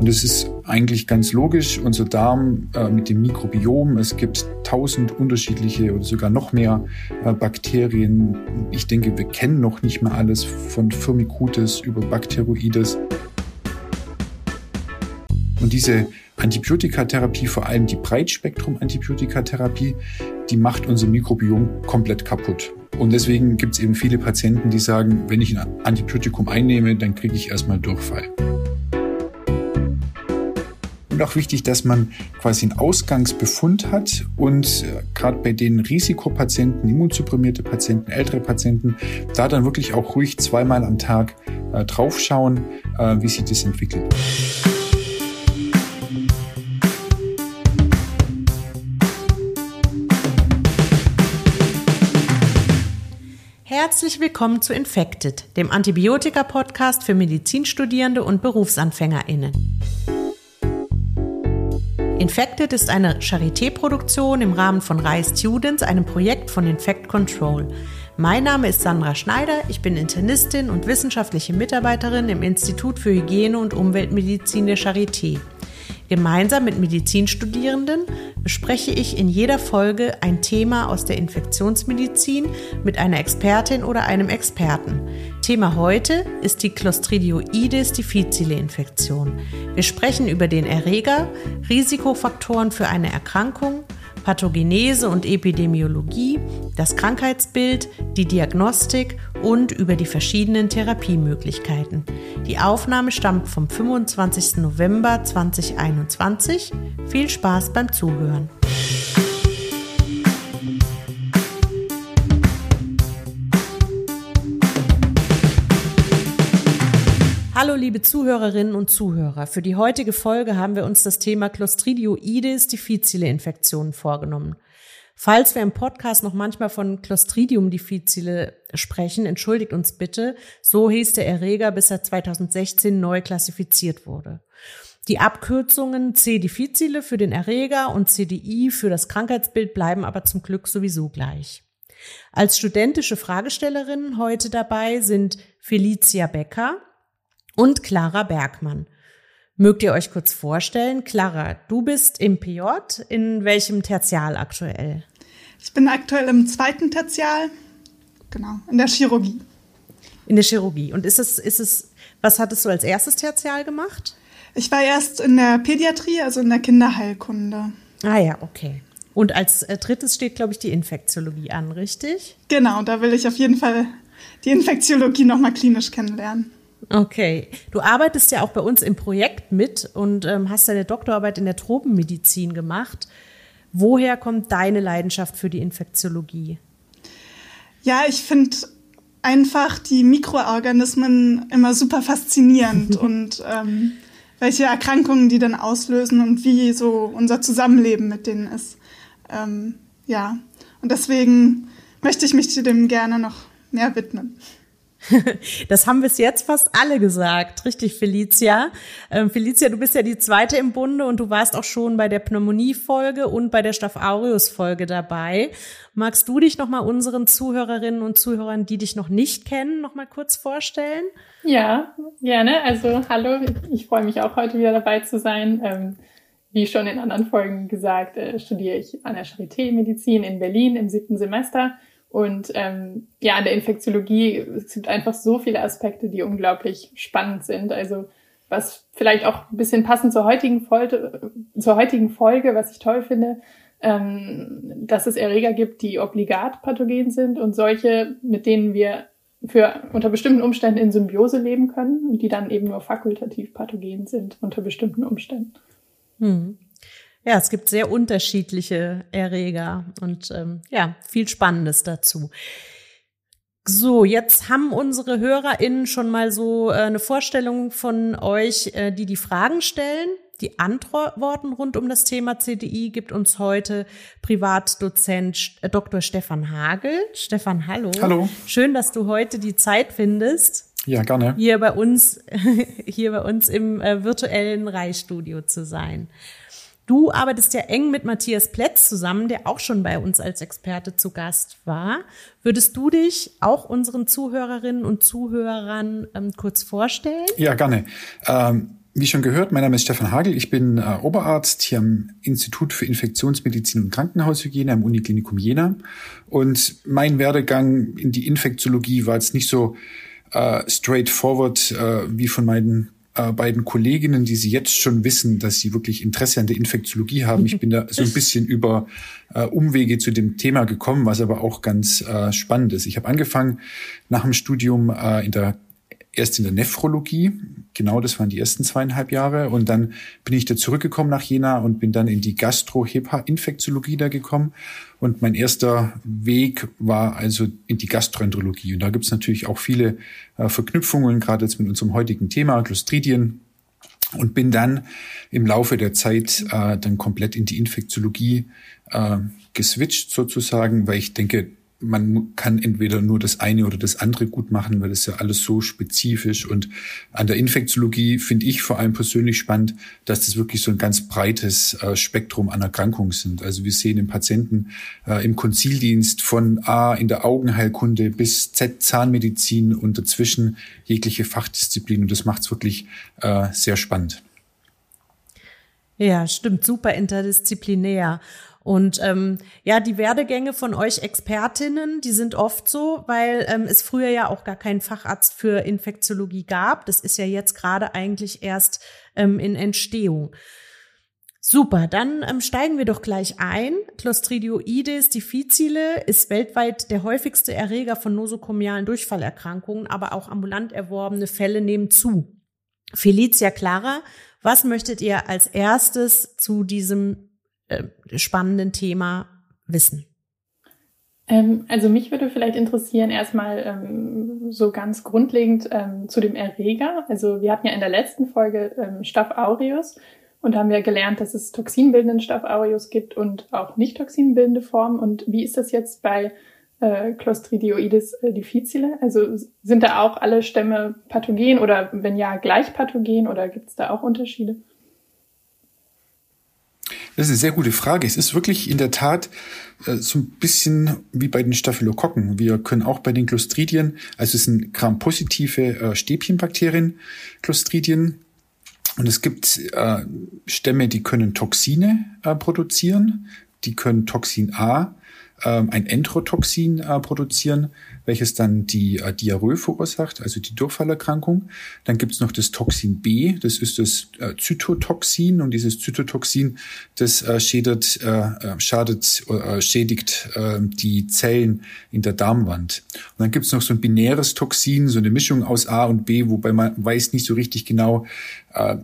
Und es ist eigentlich ganz logisch, unser Darm äh, mit dem Mikrobiom, es gibt tausend unterschiedliche oder sogar noch mehr äh, Bakterien. Ich denke, wir kennen noch nicht mal alles von Firmicutes über Bacteroides. Und diese Antibiotikatherapie, vor allem die Breitspektrum-Antibiotikatherapie, die macht unser Mikrobiom komplett kaputt. Und deswegen gibt es eben viele Patienten, die sagen, wenn ich ein Antibiotikum einnehme, dann kriege ich erstmal Durchfall. Und auch wichtig, dass man quasi einen Ausgangsbefund hat und äh, gerade bei den Risikopatienten, immunsupprimierte Patienten, ältere Patienten, da dann wirklich auch ruhig zweimal am Tag äh, draufschauen, äh, wie sich das entwickelt. Herzlich willkommen zu Infected, dem Antibiotika-Podcast für Medizinstudierende und BerufsanfängerInnen. Infected ist eine Charité-Produktion im Rahmen von RAI Students, einem Projekt von Infect Control. Mein Name ist Sandra Schneider, ich bin Internistin und wissenschaftliche Mitarbeiterin im Institut für Hygiene und Umweltmedizin der Charité. Gemeinsam mit Medizinstudierenden bespreche ich in jeder Folge ein Thema aus der Infektionsmedizin mit einer Expertin oder einem Experten. Thema heute ist die Clostridioides difficile Infektion. Wir sprechen über den Erreger, Risikofaktoren für eine Erkrankung, Pathogenese und Epidemiologie, das Krankheitsbild, die Diagnostik und über die verschiedenen Therapiemöglichkeiten. Die Aufnahme stammt vom 25. November 2021. Viel Spaß beim Zuhören. Hallo liebe Zuhörerinnen und Zuhörer. Für die heutige Folge haben wir uns das Thema Clostridioides difficile Infektionen vorgenommen. Falls wir im Podcast noch manchmal von Clostridium difficile sprechen, entschuldigt uns bitte. So hieß der Erreger, bis er 2016 neu klassifiziert wurde. Die Abkürzungen C difficile für den Erreger und CDI für das Krankheitsbild bleiben aber zum Glück sowieso gleich. Als studentische Fragestellerinnen heute dabei sind Felicia Becker, und Clara Bergmann. Mögt ihr euch kurz vorstellen? Clara, du bist im PJ. In welchem Tertial aktuell? Ich bin aktuell im zweiten Tertial. Genau, in der Chirurgie. In der Chirurgie. Und ist es, ist es, was hattest du als erstes Tertial gemacht? Ich war erst in der Pädiatrie, also in der Kinderheilkunde. Ah ja, okay. Und als äh, drittes steht, glaube ich, die Infektiologie an, richtig? Genau, da will ich auf jeden Fall die Infektiologie nochmal klinisch kennenlernen. Okay. Du arbeitest ja auch bei uns im Projekt mit und ähm, hast deine Doktorarbeit in der Tropenmedizin gemacht. Woher kommt deine Leidenschaft für die Infektiologie? Ja, ich finde einfach die Mikroorganismen immer super faszinierend und ähm, welche Erkrankungen die dann auslösen und wie so unser Zusammenleben mit denen ist. Ähm, ja, und deswegen möchte ich mich dem gerne noch mehr widmen. Das haben bis jetzt fast alle gesagt. Richtig, Felicia. Ähm, Felicia, du bist ja die zweite im Bunde und du warst auch schon bei der Pneumonie-Folge und bei der Staph aureus-Folge dabei. Magst du dich nochmal unseren Zuhörerinnen und Zuhörern, die dich noch nicht kennen, nochmal kurz vorstellen? Ja, gerne. Also hallo, ich freue mich auch heute wieder dabei zu sein. Ähm, wie schon in anderen Folgen gesagt, äh, studiere ich an der Charité Medizin in Berlin im siebten Semester und ähm, ja, an der Infektiologie, es gibt einfach so viele Aspekte, die unglaublich spannend sind. Also was vielleicht auch ein bisschen passend zur heutigen Folge, zur heutigen Folge, was ich toll finde, ähm, dass es Erreger gibt, die obligat pathogen sind und solche, mit denen wir für unter bestimmten Umständen in Symbiose leben können und die dann eben nur fakultativ pathogen sind unter bestimmten Umständen. Hm. Ja, es gibt sehr unterschiedliche Erreger und ähm, ja, viel Spannendes dazu. So, jetzt haben unsere HörerInnen schon mal so äh, eine Vorstellung von euch, äh, die die Fragen stellen. Die Antworten rund um das Thema CDI gibt uns heute Privatdozent äh, Dr. Stefan Hagel. Stefan, hallo. Hallo. Schön, dass du heute die Zeit findest. Ja, gerne. Hier bei uns, hier bei uns im äh, virtuellen Reihstudio zu sein. Du arbeitest ja eng mit Matthias Plätz zusammen, der auch schon bei uns als Experte zu Gast war. Würdest du dich auch unseren Zuhörerinnen und Zuhörern ähm, kurz vorstellen? Ja, gerne. Ähm wie schon gehört, mein Name ist Stefan Hagel. Ich bin äh, Oberarzt hier am Institut für Infektionsmedizin und Krankenhaushygiene am Uniklinikum Jena. Und mein Werdegang in die Infektiologie war jetzt nicht so äh, straightforward äh, wie von meinen äh, beiden Kolleginnen, die sie jetzt schon wissen, dass sie wirklich Interesse an der Infektiologie haben. Ich bin da so ein bisschen über äh, Umwege zu dem Thema gekommen, was aber auch ganz äh, spannend ist. Ich habe angefangen nach dem Studium äh, in der erst in der Nephrologie, genau das waren die ersten zweieinhalb Jahre. Und dann bin ich da zurückgekommen nach Jena und bin dann in die Gastro-Hepa-Infektiologie da gekommen. Und mein erster Weg war also in die Gastroenterologie. Und da gibt es natürlich auch viele äh, Verknüpfungen, gerade jetzt mit unserem heutigen Thema, Clostridien. Und bin dann im Laufe der Zeit äh, dann komplett in die Infektiologie äh, geswitcht sozusagen, weil ich denke, man kann entweder nur das eine oder das andere gut machen, weil das ja alles so spezifisch und an der Infektiologie finde ich vor allem persönlich spannend, dass das wirklich so ein ganz breites äh, Spektrum an Erkrankungen sind. Also wir sehen im Patienten äh, im Konzildienst von A in der Augenheilkunde bis Z Zahnmedizin und dazwischen jegliche Fachdisziplin und das macht es wirklich äh, sehr spannend. Ja, stimmt, super interdisziplinär. Und ähm, ja, die Werdegänge von euch Expertinnen, die sind oft so, weil ähm, es früher ja auch gar keinen Facharzt für Infektiologie gab. Das ist ja jetzt gerade eigentlich erst ähm, in Entstehung. Super, dann ähm, steigen wir doch gleich ein. Clostridioides difficile ist weltweit der häufigste Erreger von nosokomialen Durchfallerkrankungen, aber auch ambulant erworbene Fälle nehmen zu. Felicia Clara, was möchtet ihr als erstes zu diesem äh, spannenden Thema wissen? Ähm, also mich würde vielleicht interessieren erstmal ähm, so ganz grundlegend ähm, zu dem Erreger. Also wir hatten ja in der letzten Folge ähm, Staph aureus und haben wir gelernt, dass es toxinbildenden Staph aureus gibt und auch nicht toxinbildende Formen. Und wie ist das jetzt bei äh, Clostridioides difficile? Also sind da auch alle Stämme pathogen oder wenn ja gleich pathogen oder gibt es da auch Unterschiede? Das ist eine sehr gute Frage. Es ist wirklich in der Tat äh, so ein bisschen wie bei den Staphylokokken. Wir können auch bei den Clostridien, also es sind grampositive äh, Stäbchenbakterien, Clostridien. Und es gibt äh, Stämme, die können Toxine äh, produzieren. Die können Toxin A, äh, ein Enterotoxin äh, produzieren welches dann die äh, Diarrhoe verursacht, also die Durchfallerkrankung. Dann gibt es noch das Toxin B, das ist das äh, Zytotoxin und dieses Zytotoxin, das äh, schädigt, äh schadet, schädigt äh, die Zellen in der Darmwand. Und dann gibt es noch so ein binäres Toxin, so eine Mischung aus A und B, wobei man weiß nicht so richtig genau,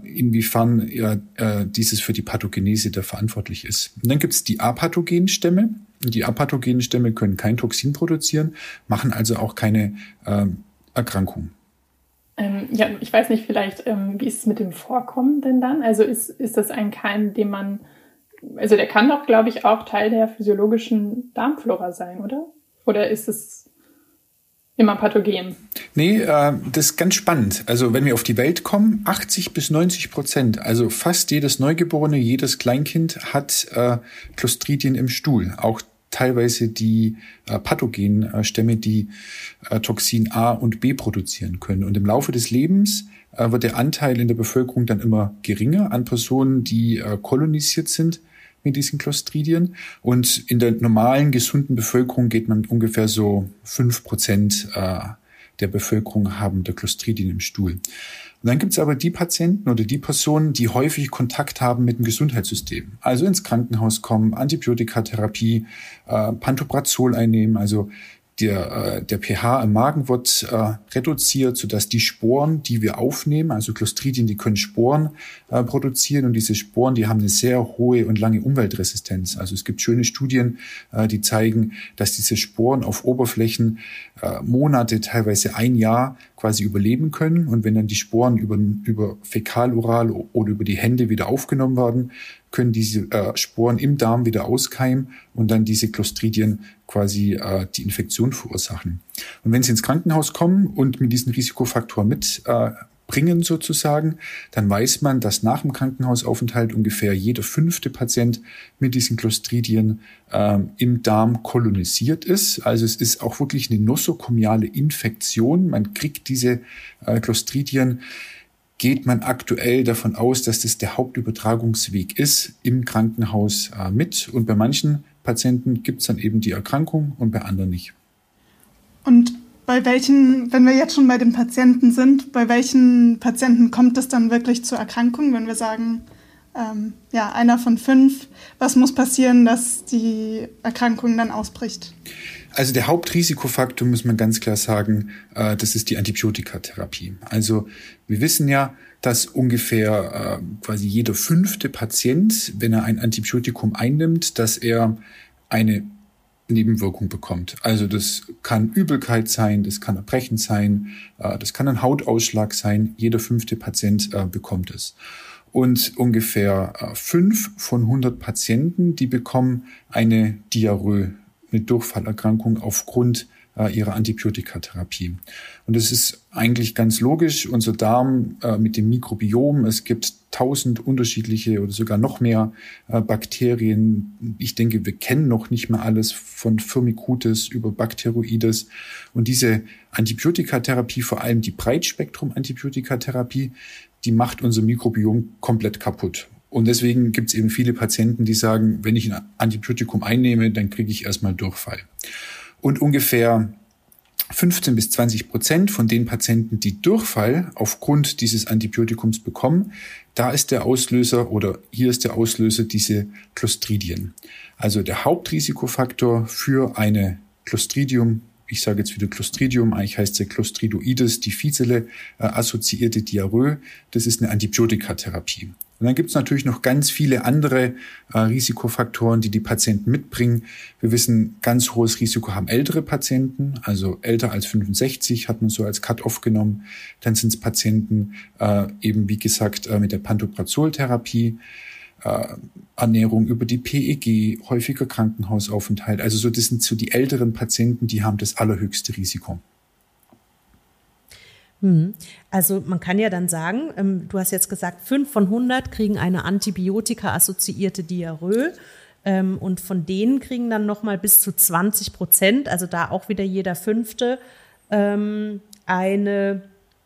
inwiefern dieses für die Pathogenese da verantwortlich ist. Und dann gibt es die apathogenen Stämme. Die apathogenen Stämme können kein Toxin produzieren, machen also auch keine äh, Erkrankung. Ähm, ja, ich weiß nicht, vielleicht, ähm, wie ist es mit dem Vorkommen denn dann? Also ist, ist das ein Keim, den man, also der kann doch, glaube ich, auch Teil der physiologischen Darmflora sein, oder? Oder ist es immer pathogen? Nee, äh, das ist ganz spannend. Also wenn wir auf die Welt kommen, 80 bis 90 Prozent, also fast jedes Neugeborene, jedes Kleinkind hat äh, Clostridien im Stuhl. Auch teilweise die äh, pathogenen äh, Stämme, die äh, Toxin A und B produzieren können. Und im Laufe des Lebens äh, wird der Anteil in der Bevölkerung dann immer geringer an Personen, die äh, kolonisiert sind mit diesen Clostridien. Und in der normalen, gesunden Bevölkerung geht man ungefähr so fünf Prozent äh, der Bevölkerung haben der Clostridien im Stuhl. Und dann gibt es aber die Patienten oder die Personen, die häufig Kontakt haben mit dem Gesundheitssystem. Also ins Krankenhaus kommen, Antibiotikatherapie, äh, Pantoprazol einnehmen, also der, äh, der pH im Magen wird äh, reduziert, sodass die Sporen, die wir aufnehmen, also Clostridien, die können Sporen äh, produzieren und diese Sporen, die haben eine sehr hohe und lange Umweltresistenz. Also es gibt schöne Studien, äh, die zeigen, dass diese Sporen auf Oberflächen äh, Monate, teilweise ein Jahr quasi überleben können. Und wenn dann die Sporen über, über Fäkalural oder über die Hände wieder aufgenommen werden, können diese äh, Sporen im Darm wieder auskeimen und dann diese Clostridien quasi äh, die Infektion verursachen. Und wenn Sie ins Krankenhaus kommen und mit diesen Risikofaktoren mitbringen äh, sozusagen, dann weiß man, dass nach dem Krankenhausaufenthalt ungefähr jeder fünfte Patient mit diesen Clostridien äh, im Darm kolonisiert ist. Also es ist auch wirklich eine nosokomiale Infektion. Man kriegt diese äh, Clostridien geht man aktuell davon aus, dass das der Hauptübertragungsweg ist im Krankenhaus äh, mit. Und bei manchen Patienten gibt es dann eben die Erkrankung und bei anderen nicht. Und bei welchen, wenn wir jetzt schon bei den Patienten sind, bei welchen Patienten kommt es dann wirklich zur Erkrankung, wenn wir sagen, ähm, ja, einer von fünf, was muss passieren, dass die Erkrankung dann ausbricht? Also der Hauptrisikofaktor muss man ganz klar sagen, äh, das ist die Antibiotikatherapie. Also wir wissen ja, dass ungefähr äh, quasi jeder fünfte Patient, wenn er ein Antibiotikum einnimmt, dass er eine Nebenwirkung bekommt. Also das kann Übelkeit sein, das kann Erbrechen sein, äh, das kann ein Hautausschlag sein. Jeder fünfte Patient äh, bekommt es. Und ungefähr äh, fünf von 100 Patienten, die bekommen eine Diarrhoe eine Durchfallerkrankung aufgrund äh, ihrer Antibiotikatherapie. Und es ist eigentlich ganz logisch, unser Darm äh, mit dem Mikrobiom, es gibt tausend unterschiedliche oder sogar noch mehr äh, Bakterien. Ich denke, wir kennen noch nicht mehr alles von Firmicutes über Bacteroides. Und diese Antibiotikatherapie, vor allem die Breitspektrum-Antibiotikatherapie, die macht unser Mikrobiom komplett kaputt. Und deswegen gibt es eben viele Patienten, die sagen, wenn ich ein Antibiotikum einnehme, dann kriege ich erstmal Durchfall. Und ungefähr 15 bis 20 Prozent von den Patienten, die Durchfall aufgrund dieses Antibiotikums bekommen, da ist der Auslöser oder hier ist der Auslöser diese Clostridien. Also der Hauptrisikofaktor für eine Clostridium ich sage jetzt wieder Clostridium, eigentlich heißt es Clostridoides difficile äh, assoziierte Diarrhoe. Das ist eine Antibiotikatherapie. Und dann gibt es natürlich noch ganz viele andere äh, Risikofaktoren, die die Patienten mitbringen. Wir wissen, ganz hohes Risiko haben ältere Patienten, also älter als 65 hat man so als Cut-off genommen. Dann sind es Patienten äh, eben, wie gesagt, äh, mit der Pantoprazoltherapie, äh, Ernährung über die PEG, häufiger Krankenhausaufenthalt. Also so, das sind so die älteren Patienten, die haben das allerhöchste Risiko. Hm. Also man kann ja dann sagen, ähm, du hast jetzt gesagt, fünf von 100 kriegen eine Antibiotika-assoziierte Diarrhoe. Ähm, und von denen kriegen dann nochmal bis zu 20 Prozent, also da auch wieder jeder Fünfte, ähm, eine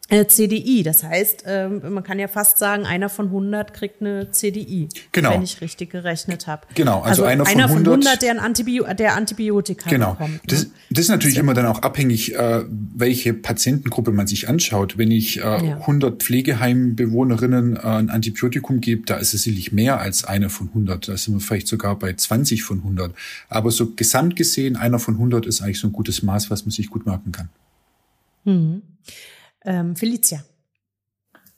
CDI. Das heißt, ähm, man kann ja fast sagen, einer von 100 kriegt eine CDI, genau. wenn ich richtig gerechnet habe. Genau, also, also einer, von, einer 100, von 100, der, ein Antibio der Antibiotika genau. bekommt. Ne? Das, das ist natürlich das immer dann auch abhängig, äh, welche Patientengruppe man sich anschaut. Wenn ich äh, ja. 100 Pflegeheimbewohnerinnen äh, ein Antibiotikum gebe, da ist es sicherlich mehr als einer von 100. Da sind wir vielleicht sogar bei 20 von 100. Aber so gesamt gesehen, einer von 100 ist eigentlich so ein gutes Maß, was man sich gut merken kann. Mhm. Ähm, Felicia.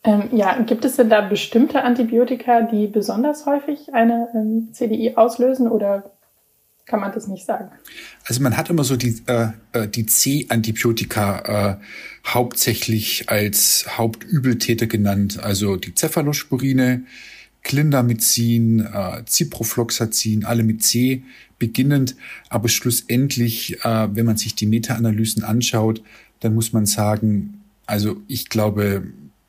Ähm, ja, gibt es denn da bestimmte Antibiotika, die besonders häufig eine ähm, CDI auslösen oder kann man das nicht sagen? Also man hat immer so die, äh, äh die C-Antibiotika äh, hauptsächlich als Hauptübeltäter genannt. Also die Cephalosporine, Clindamycin, äh, Ciprofloxacin, alle mit C beginnend. Aber schlussendlich, äh, wenn man sich die Meta-Analysen anschaut, dann muss man sagen, also ich glaube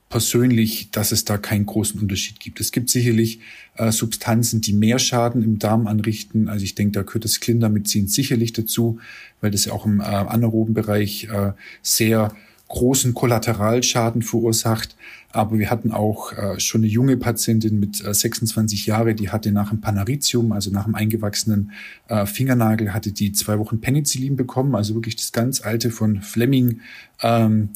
persönlich, dass es da keinen großen Unterschied gibt. Es gibt sicherlich äh, Substanzen, die mehr Schaden im Darm anrichten. Also ich denke, da gehört das Clindamycin sicherlich dazu, weil das ja auch im äh, anaeroben Bereich äh, sehr großen Kollateralschaden verursacht. Aber wir hatten auch äh, schon eine junge Patientin mit äh, 26 Jahre, die hatte nach dem Panaritium, also nach dem eingewachsenen äh, Fingernagel, hatte die zwei Wochen Penicillin bekommen, also wirklich das ganz alte von Fleming ähm,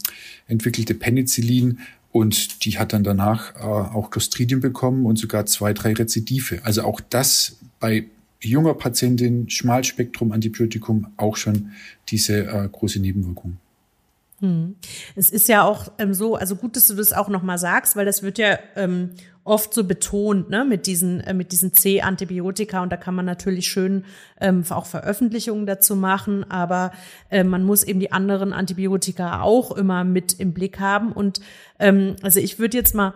entwickelte Penicillin. Und die hat dann danach äh, auch Clostridium bekommen und sogar zwei, drei Rezidive. Also auch das bei junger Patientin, Schmalspektrum-Antibiotikum, auch schon diese äh, große Nebenwirkung. Hm. Es ist ja auch ähm, so, also gut, dass du das auch nochmal sagst, weil das wird ja ähm, oft so betont, ne, mit diesen, äh, mit diesen C-Antibiotika und da kann man natürlich schön ähm, auch Veröffentlichungen dazu machen, aber äh, man muss eben die anderen Antibiotika auch immer mit im Blick haben und ähm, also ich würde jetzt mal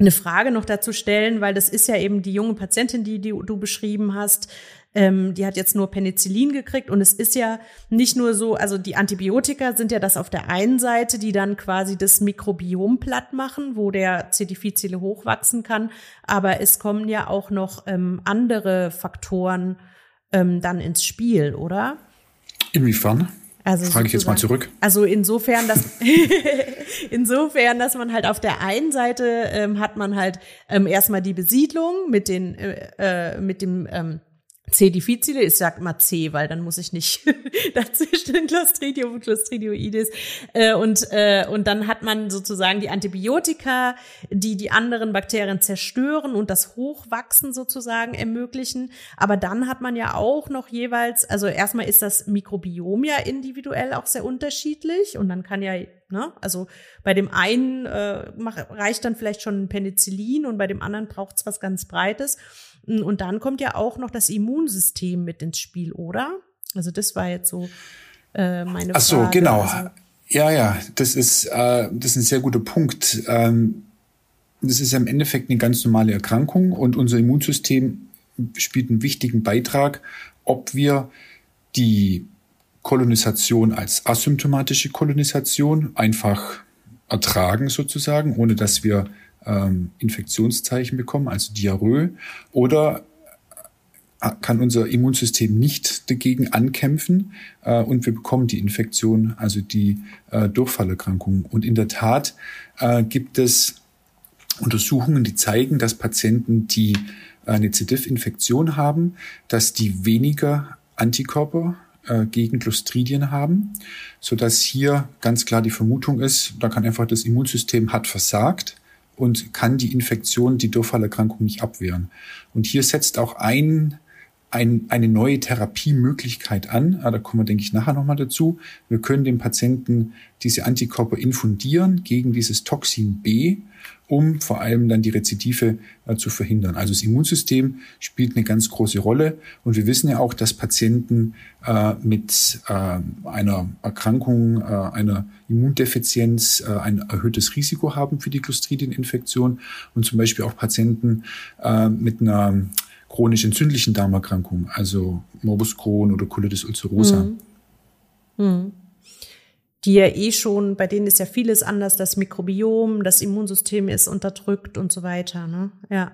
eine Frage noch dazu stellen, weil das ist ja eben die junge Patientin, die, die du beschrieben hast. Ähm, die hat jetzt nur Penicillin gekriegt und es ist ja nicht nur so, also die Antibiotika sind ja das auf der einen Seite, die dann quasi das Mikrobiom platt machen, wo der C. difficile hochwachsen kann, aber es kommen ja auch noch ähm, andere Faktoren ähm, dann ins Spiel, oder? Inwiefern? Also Frage ich jetzt mal zurück. Also insofern, dass insofern, dass man halt auf der einen Seite ähm, hat man halt ähm, erstmal die Besiedlung mit den äh, äh mit dem ähm, C. difficile, ich sag mal C, weil dann muss ich nicht dazwischen Clostridium und Clostridioides. Äh, und, äh, und dann hat man sozusagen die Antibiotika, die die anderen Bakterien zerstören und das Hochwachsen sozusagen ermöglichen. Aber dann hat man ja auch noch jeweils, also erstmal ist das Mikrobiom ja individuell auch sehr unterschiedlich und dann kann ja Ne? Also bei dem einen äh, reicht dann vielleicht schon ein Penicillin und bei dem anderen braucht es was ganz Breites. Und dann kommt ja auch noch das Immunsystem mit ins Spiel, oder? Also das war jetzt so äh, meine Frage. Ach so, genau. Also, ja, ja, das ist, äh, das ist ein sehr guter Punkt. Ähm, das ist ja im Endeffekt eine ganz normale Erkrankung und unser Immunsystem spielt einen wichtigen Beitrag, ob wir die Kolonisation als asymptomatische Kolonisation einfach ertragen sozusagen, ohne dass wir ähm, Infektionszeichen bekommen, also Diarrhoe, oder äh, kann unser Immunsystem nicht dagegen ankämpfen äh, und wir bekommen die Infektion, also die äh, Durchfallerkrankung. Und in der Tat äh, gibt es Untersuchungen, die zeigen, dass Patienten, die eine C. diff-Infektion haben, dass die weniger Antikörper äh, gegen Clostridien haben, so dass hier ganz klar die Vermutung ist, da kann einfach das Immunsystem hat versagt und kann die Infektion, die Durchfallerkrankung nicht abwehren. Und hier setzt auch ein, ein, eine neue Therapiemöglichkeit an. Ah, da kommen wir, denke ich, nachher nochmal dazu. Wir können dem Patienten diese Antikörper infundieren gegen dieses Toxin B um vor allem dann die Rezidive äh, zu verhindern. Also das Immunsystem spielt eine ganz große Rolle und wir wissen ja auch, dass Patienten äh, mit äh, einer Erkrankung, äh, einer Immundefizienz äh, ein erhöhtes Risiko haben für die Clostridieninfektion und zum Beispiel auch Patienten äh, mit einer chronisch entzündlichen Darmerkrankung, also Morbus Crohn oder Colitis ulcerosa. Mhm. Mhm die ja eh schon, bei denen ist ja vieles anders, das Mikrobiom, das Immunsystem ist unterdrückt und so weiter, ne? Ja.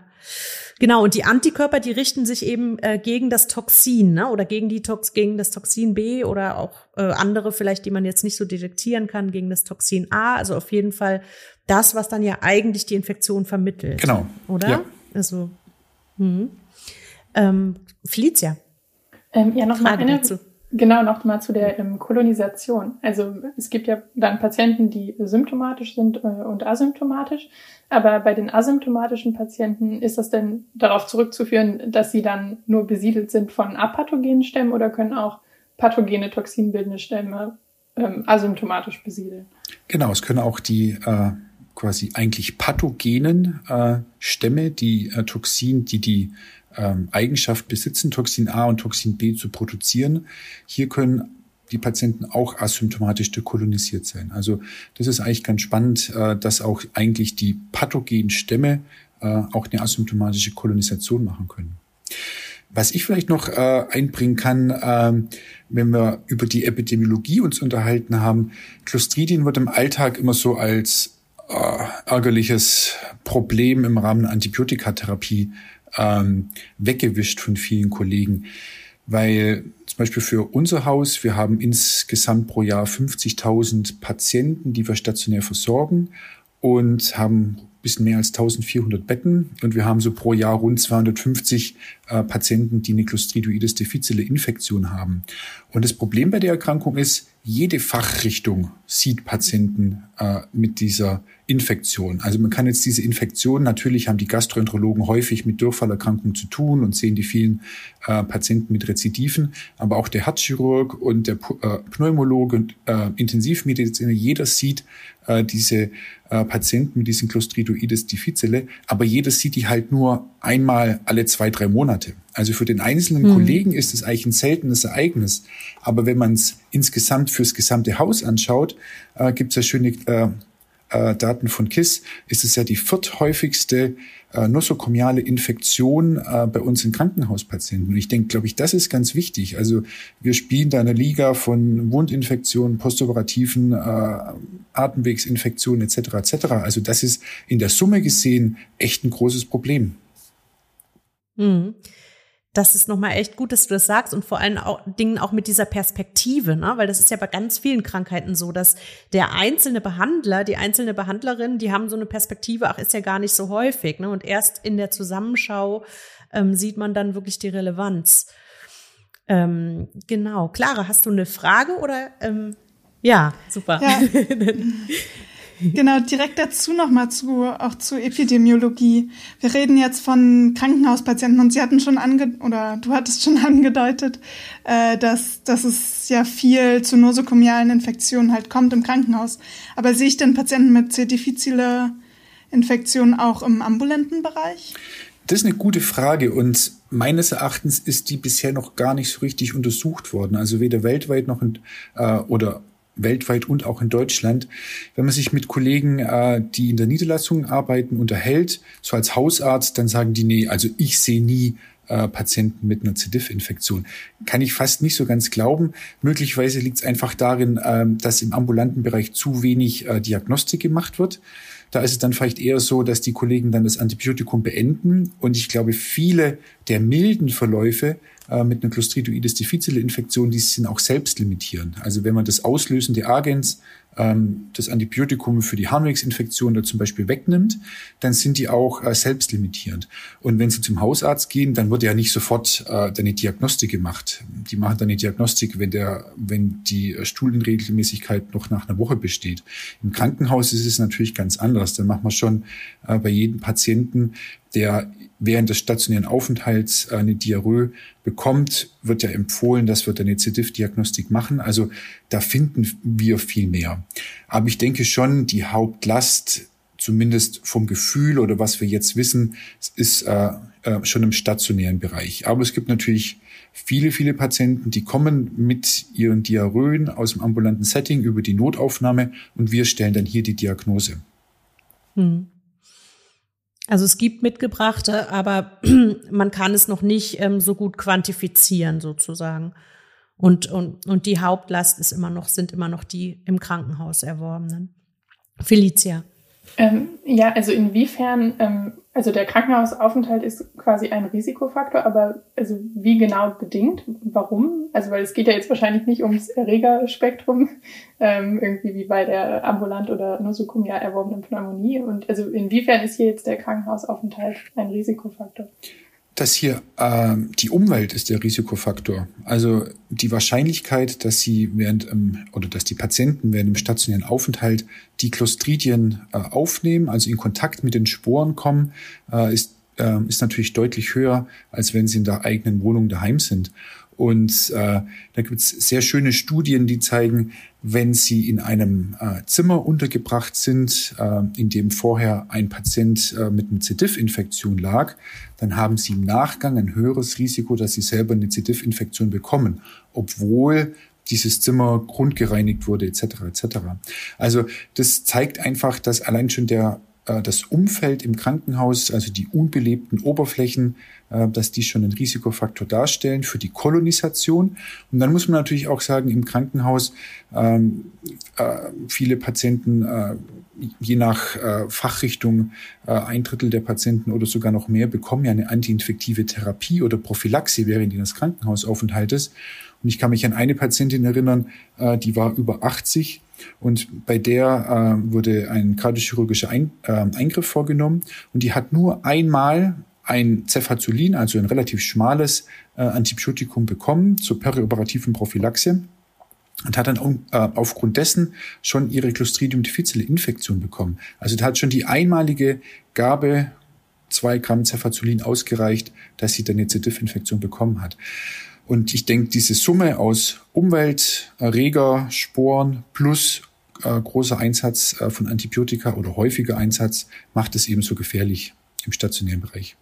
Genau, und die Antikörper, die richten sich eben äh, gegen das Toxin, ne? Oder gegen die Tox gegen das Toxin B oder auch äh, andere vielleicht, die man jetzt nicht so detektieren kann, gegen das Toxin A. Also auf jeden Fall das, was dann ja eigentlich die Infektion vermittelt. Genau. Oder? Ja. Also, hm. Ähm, Felicia. Ähm, ja, noch mal eine, dazu. Genau, noch mal zu der ähm, Kolonisation. Also es gibt ja dann Patienten, die symptomatisch sind äh, und asymptomatisch. Aber bei den asymptomatischen Patienten ist das denn darauf zurückzuführen, dass sie dann nur besiedelt sind von apathogenen Stämmen oder können auch pathogene toxinbildende Stämme ähm, asymptomatisch besiedeln? Genau, es können auch die äh, quasi eigentlich pathogenen äh, Stämme, die äh, Toxin, die die ähm, Eigenschaft besitzen, Toxin A und Toxin B zu produzieren. Hier können die Patienten auch asymptomatisch dekolonisiert sein. Also das ist eigentlich ganz spannend, äh, dass auch eigentlich die pathogenen Stämme äh, auch eine asymptomatische Kolonisation machen können. Was ich vielleicht noch äh, einbringen kann, äh, wenn wir über die Epidemiologie uns unterhalten haben, Clostridien wird im Alltag immer so als äh, ärgerliches Problem im Rahmen Antibiotikatherapie ähm, weggewischt von vielen Kollegen, weil zum Beispiel für unser Haus, wir haben insgesamt pro Jahr 50.000 Patienten, die wir stationär versorgen und haben bisschen mehr als 1400 Betten und wir haben so pro Jahr rund 250 äh, Patienten, die eine Clostridoides difficile Infektion haben. Und das Problem bei der Erkrankung ist, jede Fachrichtung sieht Patienten äh, mit dieser Infektion. Also man kann jetzt diese Infektion, natürlich haben die Gastroenterologen häufig mit Durchfallerkrankungen zu tun und sehen die vielen äh, Patienten mit Rezidiven, aber auch der Herzchirurg und der äh, Pneumologe und äh, Intensivmediziner, jeder sieht äh, diese äh, Patienten mit diesen Clostridoides difficile, aber jeder sieht die halt nur einmal alle zwei, drei Monate. Also für den einzelnen mhm. Kollegen ist es eigentlich ein seltenes Ereignis. Aber wenn man es insgesamt fürs gesamte Haus anschaut, äh, gibt es ja schöne äh, äh, Daten von KISS, ist es ja die vierthäufigste äh, nosokomiale Infektion äh, bei uns in Krankenhauspatienten. Und ich denke, glaube ich, das ist ganz wichtig. Also wir spielen da eine Liga von Wundinfektionen, postoperativen äh, Atemwegsinfektionen etc. etc. Also das ist in der Summe gesehen echt ein großes Problem. Mhm. Das ist nochmal echt gut, dass du das sagst und vor allen auch, Dingen auch mit dieser Perspektive, ne? weil das ist ja bei ganz vielen Krankheiten so, dass der einzelne Behandler, die einzelne Behandlerin, die haben so eine Perspektive, ach, ist ja gar nicht so häufig. Ne? Und erst in der Zusammenschau ähm, sieht man dann wirklich die Relevanz. Ähm, genau. Clara, hast du eine Frage oder? Ähm, ja, super. Ja. Genau, direkt dazu nochmal zu, auch zu Epidemiologie. Wir reden jetzt von Krankenhauspatienten und Sie hatten schon ange, oder du hattest schon angedeutet, äh, dass, dass es ja viel zu nosokomialen Infektionen halt kommt im Krankenhaus. Aber sehe ich denn Patienten mit C. difficile Infektionen auch im ambulanten Bereich? Das ist eine gute Frage und meines Erachtens ist die bisher noch gar nicht so richtig untersucht worden. Also weder weltweit noch in, äh, oder weltweit und auch in Deutschland. Wenn man sich mit Kollegen, äh, die in der Niederlassung arbeiten, unterhält, so als Hausarzt, dann sagen die, nee, also ich sehe nie äh, Patienten mit einer C. diff-Infektion. Kann ich fast nicht so ganz glauben. Möglicherweise liegt es einfach darin, äh, dass im ambulanten Bereich zu wenig äh, Diagnostik gemacht wird. Da ist es dann vielleicht eher so, dass die Kollegen dann das Antibiotikum beenden. Und ich glaube, viele der milden Verläufe äh, mit einer Clostridoides difficile Infektion, die sind auch selbst limitieren. Also wenn man das auslösende Agens ähm, das Antibiotikum für die Harnwegsinfektion da zum Beispiel wegnimmt, dann sind die auch äh, selbstlimitierend. Und wenn sie zum Hausarzt gehen, dann wird ja nicht sofort äh, eine Diagnostik gemacht. Die machen dann eine Diagnostik, wenn der, wenn die Stuhlunregelmäßigkeit noch nach einer Woche besteht. Im Krankenhaus ist es natürlich ganz anders. Da macht man schon äh, bei jedem Patienten, der während des stationären Aufenthalts eine Diarrhoe bekommt, wird ja empfohlen, dass wir eine C-Diff-Diagnostik machen. Also da finden wir viel mehr. Aber ich denke schon, die Hauptlast, zumindest vom Gefühl oder was wir jetzt wissen, ist äh, äh, schon im stationären Bereich. Aber es gibt natürlich viele, viele Patienten, die kommen mit ihren Diarrhoen aus dem ambulanten Setting über die Notaufnahme und wir stellen dann hier die Diagnose. Hm. Also es gibt mitgebrachte, aber man kann es noch nicht ähm, so gut quantifizieren sozusagen. Und, und, und die Hauptlast ist immer noch, sind immer noch die im Krankenhaus erworbenen. Felicia. Ähm, ja, also inwiefern ähm, also der Krankenhausaufenthalt ist quasi ein Risikofaktor, aber also wie genau bedingt? Warum? Also weil es geht ja jetzt wahrscheinlich nicht ums Erregerspektrum, ähm, irgendwie wie bei der ambulant oder nosokomial erworbenen Pneumonie. Und also inwiefern ist hier jetzt der Krankenhausaufenthalt ein Risikofaktor? Dass hier äh, die Umwelt ist der Risikofaktor. Also die Wahrscheinlichkeit, dass sie während ähm, oder dass die Patienten während dem stationären Aufenthalt die Clostridien äh, aufnehmen, also in Kontakt mit den Sporen kommen, äh, ist, äh, ist natürlich deutlich höher, als wenn sie in der eigenen Wohnung daheim sind. Und äh, da gibt es sehr schöne Studien, die zeigen, wenn Sie in einem äh, Zimmer untergebracht sind, äh, in dem vorher ein Patient äh, mit einer C. diff-Infektion lag, dann haben Sie im Nachgang ein höheres Risiko, dass Sie selber eine C. diff-Infektion bekommen, obwohl dieses Zimmer grundgereinigt wurde etc. etc. Also das zeigt einfach, dass allein schon der das Umfeld im Krankenhaus, also die unbelebten Oberflächen, äh, dass die schon einen Risikofaktor darstellen für die Kolonisation. Und dann muss man natürlich auch sagen, im Krankenhaus ähm, äh, viele Patienten, äh, je nach äh, Fachrichtung, äh, ein Drittel der Patienten oder sogar noch mehr bekommen ja eine antiinfektive Therapie oder Prophylaxe während ihres Krankenhausaufenthaltes. Und ich kann mich an eine Patientin erinnern, äh, die war über 80 und bei der äh, wurde ein kardiochirurgischer ein, äh, Eingriff vorgenommen und die hat nur einmal ein Cefazolin, also ein relativ schmales äh, Antibiotikum bekommen zur perioperativen Prophylaxe und hat dann äh, aufgrund dessen schon ihre Clostridium difficile Infektion bekommen. Also da hat schon die einmalige Gabe zwei Gramm Cefazolin ausgereicht, dass sie dann eine Diff-Infektion bekommen hat. Und ich denke, diese Summe aus Umwelt, Erreger, Sporen plus äh, großer Einsatz äh, von Antibiotika oder häufiger Einsatz macht es eben so gefährlich im stationären Bereich.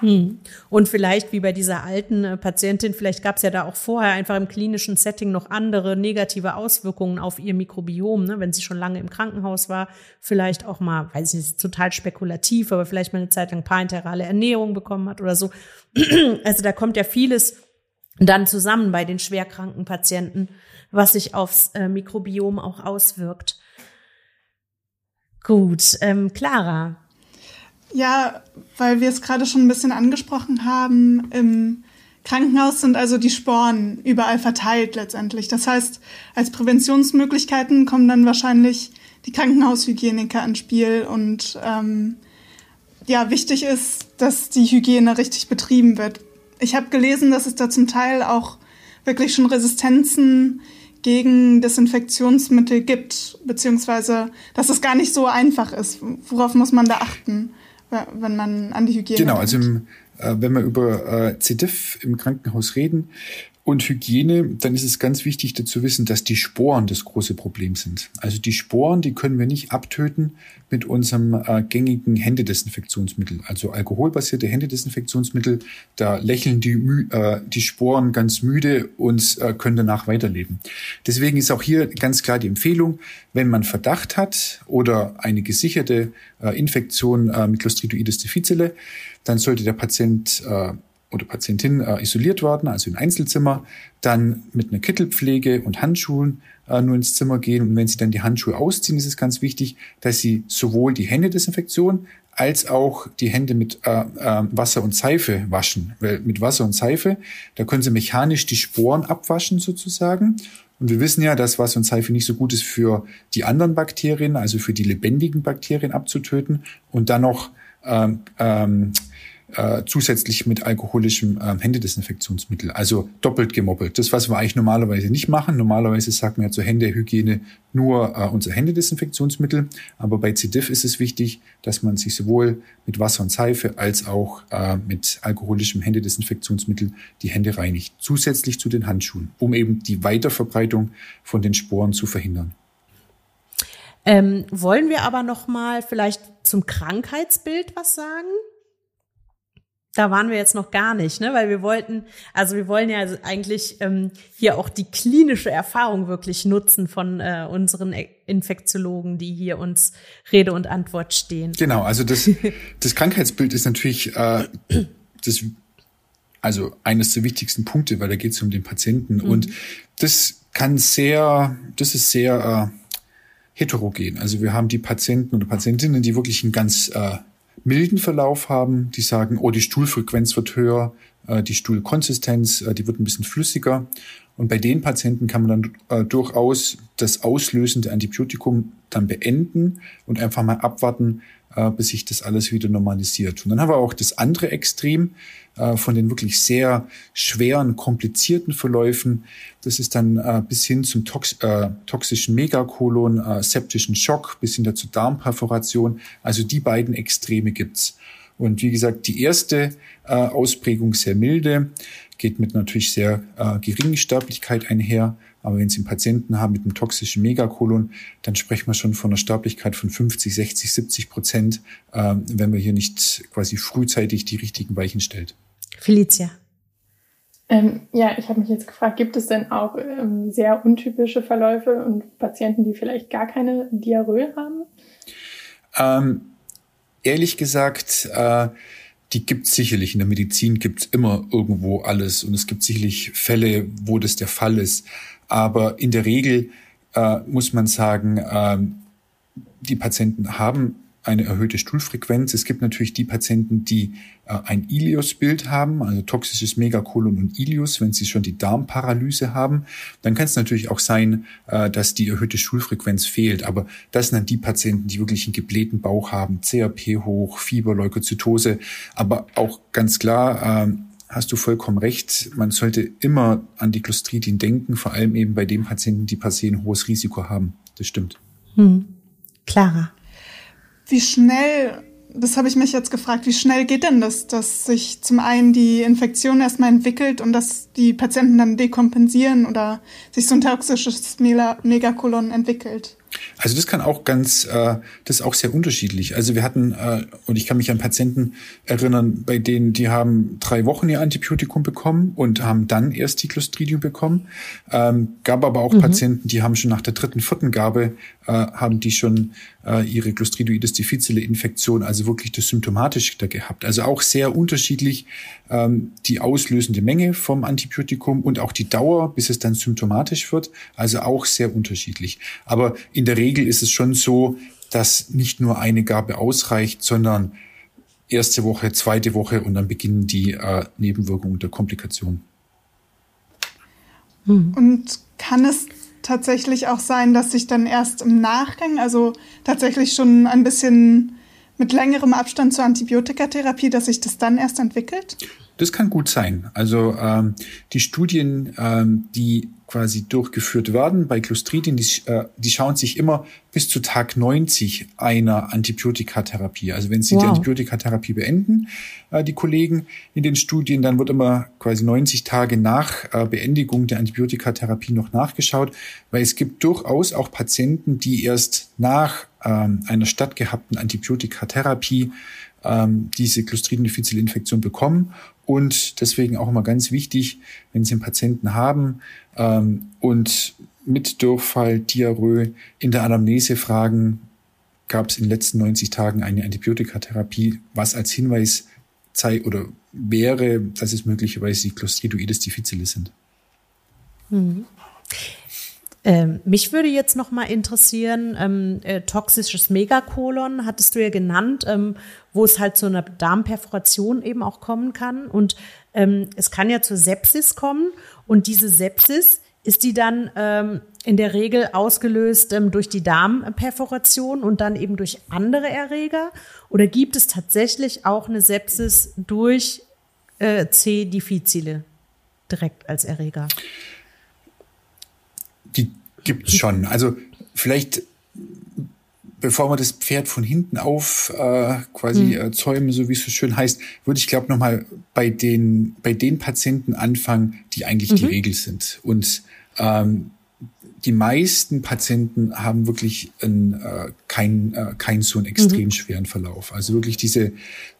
Hm. Und vielleicht wie bei dieser alten äh, Patientin, vielleicht gab es ja da auch vorher einfach im klinischen Setting noch andere negative Auswirkungen auf ihr Mikrobiom, ne? wenn sie schon lange im Krankenhaus war, vielleicht auch mal, weiß ich nicht, total spekulativ, aber vielleicht mal eine Zeit lang parenterale Ernährung bekommen hat oder so. Also da kommt ja vieles dann zusammen bei den schwerkranken Patienten, was sich aufs äh, Mikrobiom auch auswirkt. Gut, ähm, Clara, Ja, weil wir es gerade schon ein bisschen angesprochen haben, im Krankenhaus sind also die Sporen überall verteilt letztendlich. Das heißt, als Präventionsmöglichkeiten kommen dann wahrscheinlich die Krankenhaushygieniker ins Spiel und ähm, ja, wichtig ist, dass die Hygiene richtig betrieben wird. Ich habe gelesen, dass es da zum Teil auch wirklich schon Resistenzen gegen Desinfektionsmittel gibt, beziehungsweise dass es gar nicht so einfach ist. Worauf muss man da achten, wenn man an die Hygiene Genau, denkt? also im, äh, wenn wir über äh, CDIF im Krankenhaus reden, und Hygiene, dann ist es ganz wichtig dazu wissen, dass die Sporen das große Problem sind. Also die Sporen, die können wir nicht abtöten mit unserem äh, gängigen Händedesinfektionsmittel. Also alkoholbasierte Händedesinfektionsmittel, da lächeln die, äh, die Sporen ganz müde und äh, können danach weiterleben. Deswegen ist auch hier ganz klar die Empfehlung, wenn man Verdacht hat oder eine gesicherte äh, Infektion äh, mit Clostridoides difficile, dann sollte der Patient äh, oder Patientin äh, isoliert worden, also in Einzelzimmer, dann mit einer Kittelpflege und Handschuhen äh, nur ins Zimmer gehen. Und wenn Sie dann die Handschuhe ausziehen, ist es ganz wichtig, dass Sie sowohl die Händedesinfektion als auch die Hände mit äh, äh, Wasser und Seife waschen. Weil mit Wasser und Seife, da können Sie mechanisch die Sporen abwaschen sozusagen. Und wir wissen ja, dass Wasser und Seife nicht so gut ist für die anderen Bakterien, also für die lebendigen Bakterien abzutöten und dann noch ähm, ähm, äh, zusätzlich mit alkoholischem äh, Händedesinfektionsmittel. Also doppelt gemoppelt. Das, was wir eigentlich normalerweise nicht machen. Normalerweise sagt man ja zur Händehygiene nur äh, unser Händedesinfektionsmittel. Aber bei C. ist es wichtig, dass man sich sowohl mit Wasser und Seife als auch äh, mit alkoholischem Händedesinfektionsmittel die Hände reinigt. Zusätzlich zu den Handschuhen, um eben die Weiterverbreitung von den Sporen zu verhindern. Ähm, wollen wir aber noch mal vielleicht zum Krankheitsbild was sagen? Da waren wir jetzt noch gar nicht, ne? Weil wir wollten, also wir wollen ja eigentlich ähm, hier auch die klinische Erfahrung wirklich nutzen von äh, unseren Infektiologen, die hier uns Rede und Antwort stehen. Genau, also das, das Krankheitsbild ist natürlich äh, das, also eines der wichtigsten Punkte, weil da geht es um den Patienten. Mhm. Und das kann sehr, das ist sehr äh, heterogen. Also wir haben die Patienten oder Patientinnen, die wirklich ein ganz äh, milden Verlauf haben, die sagen, oh, die Stuhlfrequenz wird höher, äh, die Stuhlkonsistenz, äh, die wird ein bisschen flüssiger. Und bei den Patienten kann man dann äh, durchaus das auslösende Antibiotikum dann beenden und einfach mal abwarten, äh, bis sich das alles wieder normalisiert. Und dann haben wir auch das andere Extrem äh, von den wirklich sehr schweren, komplizierten Verläufen. Das ist dann äh, bis hin zum tox äh, toxischen Megakolon, äh, septischen Schock, bis hin zur Darmperforation. Also die beiden Extreme gibt's. Und wie gesagt, die erste Ausprägung sehr milde, geht mit natürlich sehr äh, geringen Sterblichkeit einher. Aber wenn Sie einen Patienten haben mit einem toxischen Megakolon, dann sprechen wir schon von einer Sterblichkeit von 50, 60, 70 Prozent, äh, wenn man hier nicht quasi frühzeitig die richtigen Weichen stellt. Felicia. Ähm, ja, ich habe mich jetzt gefragt, gibt es denn auch ähm, sehr untypische Verläufe und Patienten, die vielleicht gar keine Diarrhoe haben? Ähm, ehrlich gesagt, äh, die gibt sicherlich. In der Medizin gibt es immer irgendwo alles und es gibt sicherlich Fälle, wo das der Fall ist. Aber in der Regel äh, muss man sagen, äh, die Patienten haben eine erhöhte Stuhlfrequenz. Es gibt natürlich die Patienten, die äh, ein Ileus-Bild haben, also toxisches Megakolon und Ileus, wenn sie schon die Darmparalyse haben. Dann kann es natürlich auch sein, äh, dass die erhöhte Stuhlfrequenz fehlt. Aber das sind dann die Patienten, die wirklich einen geblähten Bauch haben, CRP hoch, Fieber, Leukozytose. Aber auch ganz klar, äh, hast du vollkommen recht. Man sollte immer an die Clostridien denken, vor allem eben bei den Patienten, die per se ein hohes Risiko haben. Das stimmt. Hm. Clara. Wie schnell, das habe ich mich jetzt gefragt, wie schnell geht denn das, dass sich zum einen die Infektion erstmal entwickelt und dass die Patienten dann dekompensieren oder sich so ein toxisches Megakolon entwickelt? Also das kann auch ganz, äh, das ist auch sehr unterschiedlich. Also wir hatten, äh, und ich kann mich an Patienten erinnern, bei denen, die haben drei Wochen ihr Antibiotikum bekommen und haben dann erst die Clostridium bekommen. Ähm, gab aber auch mhm. Patienten, die haben schon nach der dritten, vierten Gabe, äh, haben die schon äh, ihre Clostridioides difficile Infektion, also wirklich das symptomatisch da gehabt. Also auch sehr unterschiedlich ähm, die auslösende Menge vom Antibiotikum und auch die Dauer, bis es dann symptomatisch wird. Also auch sehr unterschiedlich. Aber in der Regel ist es schon so, dass nicht nur eine Gabe ausreicht, sondern erste Woche, zweite Woche und dann beginnen die äh, Nebenwirkungen der Komplikation. Mhm. Und kann es tatsächlich auch sein, dass sich dann erst im Nachgang, also tatsächlich schon ein bisschen mit längerem Abstand zur Antibiotikatherapie, dass sich das dann erst entwickelt? Das kann gut sein. Also ähm, die Studien, ähm, die quasi durchgeführt werden bei Clostridien, die, äh, die schauen sich immer bis zu Tag 90 einer Antibiotikatherapie. Also wenn sie wow. die Antibiotikatherapie beenden, äh, die Kollegen in den Studien, dann wird immer quasi 90 Tage nach äh, Beendigung der Antibiotikatherapie noch nachgeschaut, weil es gibt durchaus auch Patienten, die erst nach ähm, einer stattgehabten Antibiotikatherapie ähm, diese Clostridium difficile Infektion bekommen und deswegen auch immer ganz wichtig, wenn Sie einen Patienten haben ähm, und mit Durchfall, Diarrhoe in der Anamnese fragen, gab es in den letzten 90 Tagen eine Antibiotikatherapie, was als Hinweis sei oder wäre, dass es möglicherweise die Clostridoides difficile sind. Mhm. Ähm, mich würde jetzt noch mal interessieren, ähm, äh, toxisches Megakolon hattest du ja genannt, ähm, wo es halt zu einer Darmperforation eben auch kommen kann. Und ähm, es kann ja zur Sepsis kommen. Und diese Sepsis, ist die dann ähm, in der Regel ausgelöst ähm, durch die Darmperforation und dann eben durch andere Erreger? Oder gibt es tatsächlich auch eine Sepsis durch äh, C. difficile direkt als Erreger? Die gibt es schon. Also vielleicht bevor wir das Pferd von hinten auf äh, quasi mhm. äh, zäumen, so wie es so schön heißt, würde ich glaube noch mal bei den bei den Patienten anfangen, die eigentlich mhm. die Regel sind. Und ähm, die meisten Patienten haben wirklich einen, äh, keinen äh, keinen so einen extrem mhm. schweren Verlauf. Also wirklich diese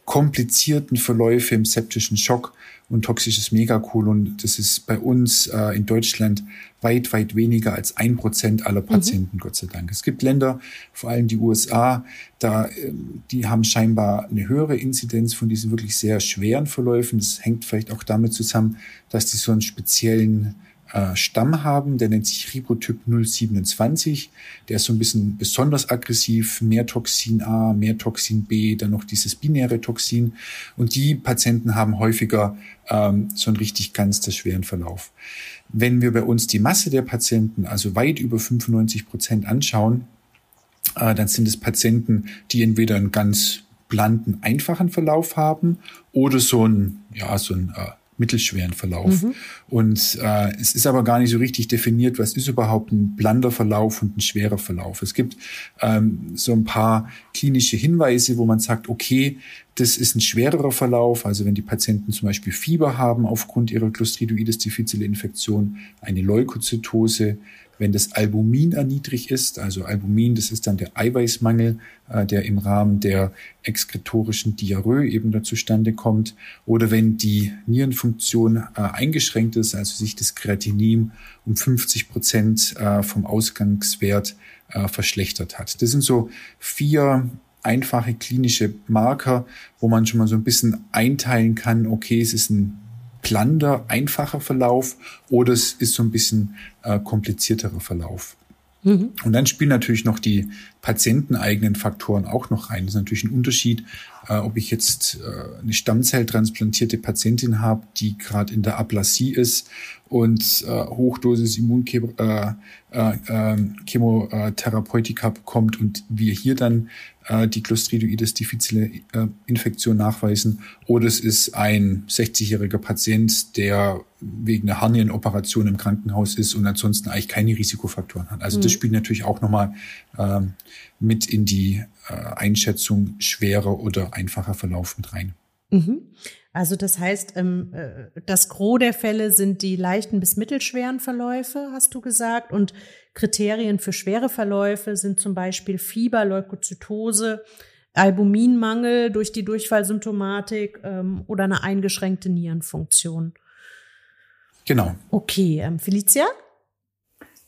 komplizierten Verläufe im septischen Schock und toxisches Megakolon, das ist bei uns äh, in Deutschland weit, weit weniger als ein Prozent aller mhm. Patienten, mhm. Gott sei Dank. Es gibt Länder, vor allem die USA, da, ähm, die haben scheinbar eine höhere Inzidenz von diesen wirklich sehr schweren Verläufen. Das hängt vielleicht auch damit zusammen, dass die so einen speziellen äh, Stamm haben, der nennt sich Ribotyp 027. Der ist so ein bisschen besonders aggressiv, mehr Toxin A, mehr Toxin B, dann noch dieses binäre Toxin. Und die Patienten haben häufiger ähm, so einen richtig ganz schweren Verlauf. Wenn wir bei uns die Masse der Patienten, also weit über 95 Prozent anschauen, äh, dann sind es Patienten, die entweder einen ganz blanden, einfachen Verlauf haben oder so ein, ja, so ein äh, mittelschweren Verlauf. Mhm. Und äh, es ist aber gar nicht so richtig definiert, was ist überhaupt ein blander Verlauf und ein schwerer Verlauf. Es gibt ähm, so ein paar klinische Hinweise, wo man sagt, okay, das ist ein schwererer Verlauf. Also wenn die Patienten zum Beispiel Fieber haben aufgrund ihrer Clostridoides difficile Infektion, eine Leukozytose, wenn das Albumin erniedrigt ist, also Albumin, das ist dann der Eiweißmangel, äh, der im Rahmen der exkretorischen Diarrhoe eben da zustande kommt, oder wenn die Nierenfunktion äh, eingeschränkt ist, also sich das Kreatinin um 50 Prozent äh, vom Ausgangswert verschlechtert hat. Das sind so vier einfache klinische Marker, wo man schon mal so ein bisschen einteilen kann, okay, es ist ein plander, einfacher Verlauf oder es ist so ein bisschen äh, komplizierterer Verlauf. Mhm. Und dann spielen natürlich noch die patienteneigenen Faktoren auch noch rein. Das ist natürlich ein Unterschied, äh, ob ich jetzt äh, eine Stammzelltransplantierte Patientin habe, die gerade in der Aplasie ist und äh, Hochdosis Immunchem äh, äh, Chemotherapeutika bekommt und wir hier dann äh, die Clostridoides difficile äh, Infektion nachweisen. Oder es ist ein 60-jähriger Patient, der wegen einer Hernienoperation im Krankenhaus ist und ansonsten eigentlich keine Risikofaktoren hat. Also mhm. das spielt natürlich auch nochmal ähm, mit in die äh, Einschätzung schwerer oder einfacher Verlauf mit rein. Mhm. Also das heißt, ähm, äh, das Gros der Fälle sind die leichten bis mittelschweren Verläufe, hast du gesagt. Und Kriterien für schwere Verläufe sind zum Beispiel Fieber, Leukozytose, Albuminmangel durch die Durchfallsymptomatik ähm, oder eine eingeschränkte Nierenfunktion. Genau. Okay, ähm, Felicia?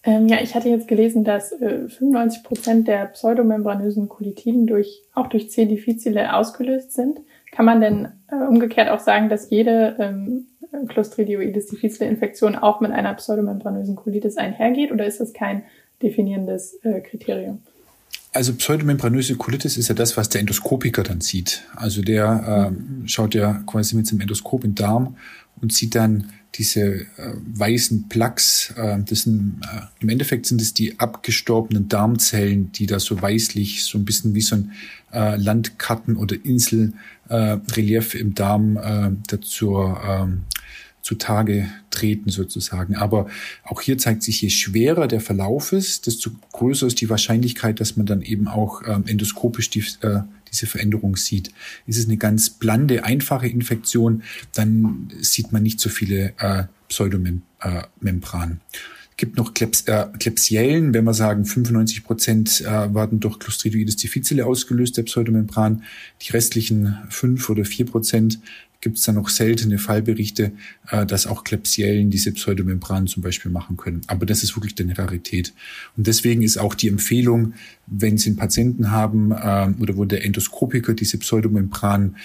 Ähm, ja, ich hatte jetzt gelesen, dass äh, 95 Prozent der pseudomembranösen Kolitiden durch, auch durch C. difficile ausgelöst sind. Kann man denn äh, umgekehrt auch sagen, dass jede ähm, Clostridioides difficile Infektion auch mit einer pseudomembranösen Colitis einhergeht oder ist das kein definierendes äh, Kriterium? Also pseudomembranöse Colitis ist ja das, was der Endoskopiker dann sieht. Also der äh, schaut ja quasi mit seinem Endoskop in den Darm und sieht dann diese äh, weißen Plaques. Äh, das sind, äh, Im Endeffekt sind es die abgestorbenen Darmzellen, die da so weißlich, so ein bisschen wie so ein äh, Landkarten- oder Inselrelief äh, im Darm äh, dazu ähm, zutage treten sozusagen. Aber auch hier zeigt sich, je schwerer der Verlauf ist, desto größer ist die Wahrscheinlichkeit, dass man dann eben auch ähm, endoskopisch die, äh, diese Veränderung sieht. Ist es eine ganz blande, einfache Infektion, dann sieht man nicht so viele äh, Pseudomembranen. Äh, gibt noch Kleps, äh, Klebsiellen, wenn wir sagen, 95 Prozent äh, werden durch Clostridoides difficile ausgelöst, der Pseudomembran. Die restlichen fünf oder vier Prozent gibt es da noch seltene Fallberichte, äh, dass auch Klebsiellen diese Pseudomembranen zum Beispiel machen können. Aber das ist wirklich eine Rarität. Und deswegen ist auch die Empfehlung, wenn Sie einen Patienten haben äh, oder wo der Endoskopiker diese Pseudomembran